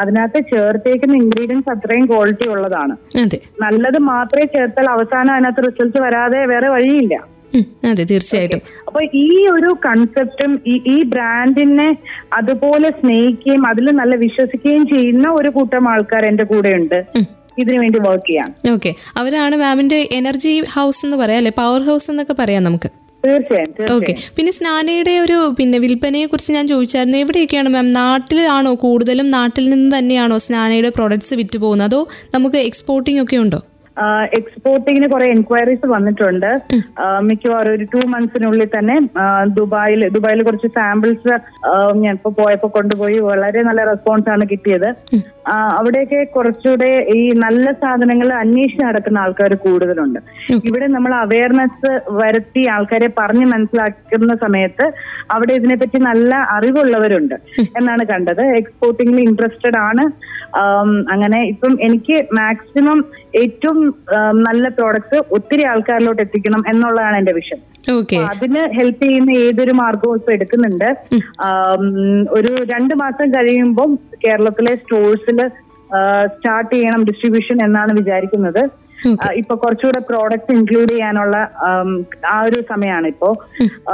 അതിനകത്ത് ചേർത്തേക്കുന്ന ഇൻഗ്രീഡിയൻസ് അത്രയും ക്വാളിറ്റി ഉള്ളതാണ്. നല്ലത് മാത്രമേ ചേർത്താൽ അവസാനം അതിനകത്ത് റിസൾട്ട് വരാതെ വേറെ വഴിയില്ല. അതെ തീർച്ചയായിട്ടും. അപ്പൊ ഈ ഒരു കൺസെപ്റ്റും ഈ ബ്രാൻഡിനെ അതുപോലെ സ്നേഹിക്കുകയും അതിൽ നല്ല വിശ്വസിക്കുകയും ചെയ്യുന്ന ഒരു കൂട്ടം ആൾക്കാർ എന്റെ കൂടെയുണ്ട്. ഇതിനു വേണ്ടി വർക്ക് ചെയ്യാം. ഓക്കെ അവരാണ് മാമിന്റെ എനർജി ഹൗസ് എന്ന് പറയാം അല്ലെ? പവർ ഹൗസ് എന്നൊക്കെ പറയാം നമുക്ക്. തീർച്ചയായും ഓക്കെ പിന്നെ സ്നാനയുടെ ഒരു പിന്നെ വിൽപ്പനയെ കുറിച്ച് ഞാൻ ചോദിച്ചായിരുന്നു. എവിടെയൊക്കെയാണ് മാം നാട്ടിലാണോ കൂടുതലും? നാട്ടിൽ നിന്ന് തന്നെയാണോ സ്നാനയുടെ പ്രോഡക്ട്സ് വിറ്റ് പോകുന്നത്? അതോ നമുക്ക് എക്സ്പോർട്ടിംഗ് ഒക്കെ ഉണ്ടോ? എക്സ്പോർട്ടിങ്ങിന് കുറെ എൻക്വയറീസ് വന്നിട്ടുണ്ട്. മിക്കവാറും ഒരു ടു മന്ത്സിനുള്ളിൽ തന്നെ ദുബായിൽ ദുബായിൽ കുറച്ച് സാമ്പിൾസ് ഞാൻ ഇപ്പൊ പോയപ്പോ കൊണ്ടുപോയി വളരെ നല്ല റെസ്പോൺസ് ആണ് കിട്ടിയത്. അവിടെയൊക്കെ കുറച്ചുകൂടെ ഈ നല്ല സാധനങ്ങൾ അന്വേഷിച്ച് നടക്കുന്ന ആൾക്കാർ കൂടുതലുണ്ട്. ഇവിടെ നമ്മൾ അവയർനെസ് വരുത്തി ആൾക്കാരെ പറഞ്ഞ് മനസ്സിലാക്കുന്ന സമയത്ത് അവിടെ ഇതിനെപ്പറ്റി നല്ല അറിവുള്ളവരുണ്ട് എന്നാണ് കണ്ടത്. എക്സ്പോർട്ടിങ്ങിൽ ഇൻട്രസ്റ്റഡ് ആണ്. അങ്ങനെ ഇപ്പം എനിക്ക് മാക്സിമം ഏറ്റവും നല്ല പ്രോഡക്റ്റ് ഒത്തിരി ആൾക്കാരിലോട്ട് എത്തിക്കണം എന്നുള്ളതാണ് എന്റെ വിഷൻ അതിന് ഹെൽപ്പ് ചെയ്യുന്ന ഏതൊരു മാർഗവും ഇപ്പൊ എടുക്കുന്നുണ്ട്. ഒരു രണ്ട് മാസം കഴിയുമ്പോൾ കേരളത്തിലെ സ്റ്റോഴ്സിൽ സ്റ്റാർട്ട് ചെയ്യണം ഡിസ്ട്രിബ്യൂഷൻ എന്നാണ് വിചാരിക്കുന്നത്. ഇപ്പൊ കുറച്ചുകൂടെ പ്രോഡക്റ്റ് ഇൻക്ലൂഡ് ചെയ്യാനുള്ള ആ ഒരു സമയമാണ് ഇപ്പോ.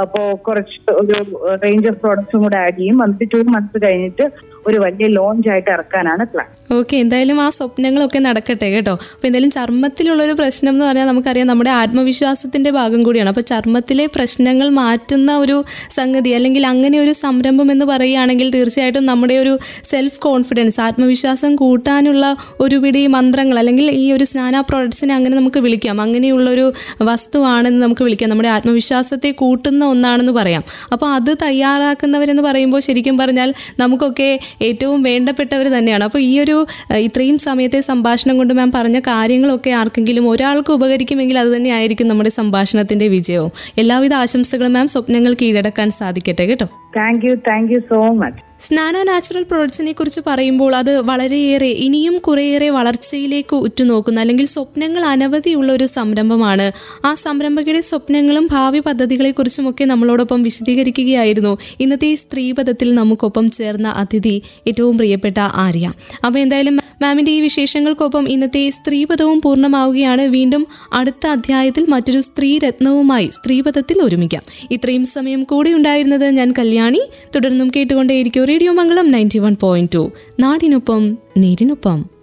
അപ്പോ കുറച്ച് ഒരു റേഞ്ച് ഓഫ് പ്രോഡക്ട്സും കൂടെ ആഡ് ചെയ്യും. വന്നിട്ട് ടു മന്ത്സ് കഴിഞ്ഞിട്ട് ഒരു വലിയ ലോഞ്ച് ആയിട്ട് ഇറക്കാനാണ് പ്ലാൻ ഓക്കെ എന്തായാലും ആ സ്വപ്നങ്ങളൊക്കെ നടക്കട്ടെ കേട്ടോ. അപ്പൊ എന്തായാലും ചർമ്മത്തിലുള്ള ഒരു പ്രശ്നം എന്ന് പറഞ്ഞാൽ നമുക്കറിയാം നമ്മുടെ ആത്മവിശ്വാസത്തിന്റെ ഭാഗം കൂടിയാണ്. അപ്പൊ ചർമ്മത്തിലെ പ്രശ്നങ്ങൾ മാറ്റുന്ന ഒരു സംഗതി അല്ലെങ്കിൽ അങ്ങനെ ഒരു സംരംഭം എന്ന് പറയുകയാണെങ്കിൽ തീർച്ചയായിട്ടും നമ്മുടെ ഒരു സെൽഫ് കോൺഫിഡൻസ് ആത്മവിശ്വാസം കൂട്ടാനുള്ള ഒരു വിടി മന്ത്രങ്ങൾ അല്ലെങ്കിൽ ഈ ഒരു സ്നാന പ്രോഡക്ട്സിനെ അങ്ങനെ നമുക്ക് വിളിക്കാം. അങ്ങനെയുള്ളൊരു വസ്തുവാണെന്ന് നമുക്ക് വിളിക്കാം. നമ്മുടെ ആത്മവിശ്വാസത്തെ കൂട്ടുന്ന ഒന്നാണെന്ന് പറയാം. അപ്പോൾ അത് തയ്യാറാക്കുന്നവരെന്ന് പറയുമ്പോൾ ശരിക്കും പറഞ്ഞാൽ നമുക്കൊക്കെ ഏറ്റവും വേണ്ടപ്പെട്ടവർ തന്നെയാണ്. അപ്പോൾ ഈ ഒരു ഇത്രയും സമയത്തെ സംഭാഷണം കൊണ്ട് മാം പറഞ്ഞ കാര്യങ്ങളൊക്കെ ആർക്കെങ്കിലും ഒരാൾക്ക് ഉപകരിക്കുമെങ്കിൽ അത് തന്നെയായിരിക്കും നമ്മുടെ സംഭാഷണത്തിന്റെ വിജയവും. എല്ലാവിധ ആശംസകളും മാം സ്വപ്നങ്ങൾ കീഴടക്കാൻ സാധിക്കട്ടെ കേട്ടോ. Thank you thank you so much Snana natural പ്രൊഡക്ട്സിനെ കുറിച്ച് പറയുമ്പോൾ അത് വളരെയേറെ ഇനിയും കുറേയേറെ വളർച്ചയിലേക്ക് ഉറ്റുനോക്കുന്ന. അല്ലെങ്കിൽ സ്വപ്നങ്ങൾ അനവധിയുള്ള ഒരു സംരംഭമാണ്. ആ സംരംഭകയുടെ സ്വപ്നങ്ങളും ഭാവി പദ്ധതികളെക്കുറിച്ചുമൊക്കെ നമ്മളോടൊപ്പം വിശദീകരിക്കുകയായിരുന്നു. ഇന്നത്തെ ഈ സ്ത്രീപഥത്തിൽ നമുക്കൊപ്പം ചേർന്ന അതിഥി ഏറ്റവും പ്രിയപ്പെട്ട ആര്യ. അപ്പോൾ എന്തായാലും മാമിന്റെ ഈ വിശേഷങ്ങൾക്കൊപ്പം ഇന്നത്തെ സ്ത്രീപഥവും പൂർണമാവുകയാണ്. വീണ്ടും അടുത്ത അധ്യായത്തിൽ മറ്റൊരു സ്ത്രീ രത്നവുമായി സ്ത്രീപഥത്തിൽ ഒരുമിക്കാം. ഇത്രയും സമയം കൂടെ ഉണ്ടായിരുന്നത് ഞാൻ കല്യാണി തുടർന്നും കേട്ടുകൊണ്ടേയിരിക്കും radio Mangalam ninety one point two നാടിനൊപ്പം നേരിനൊപ്പം.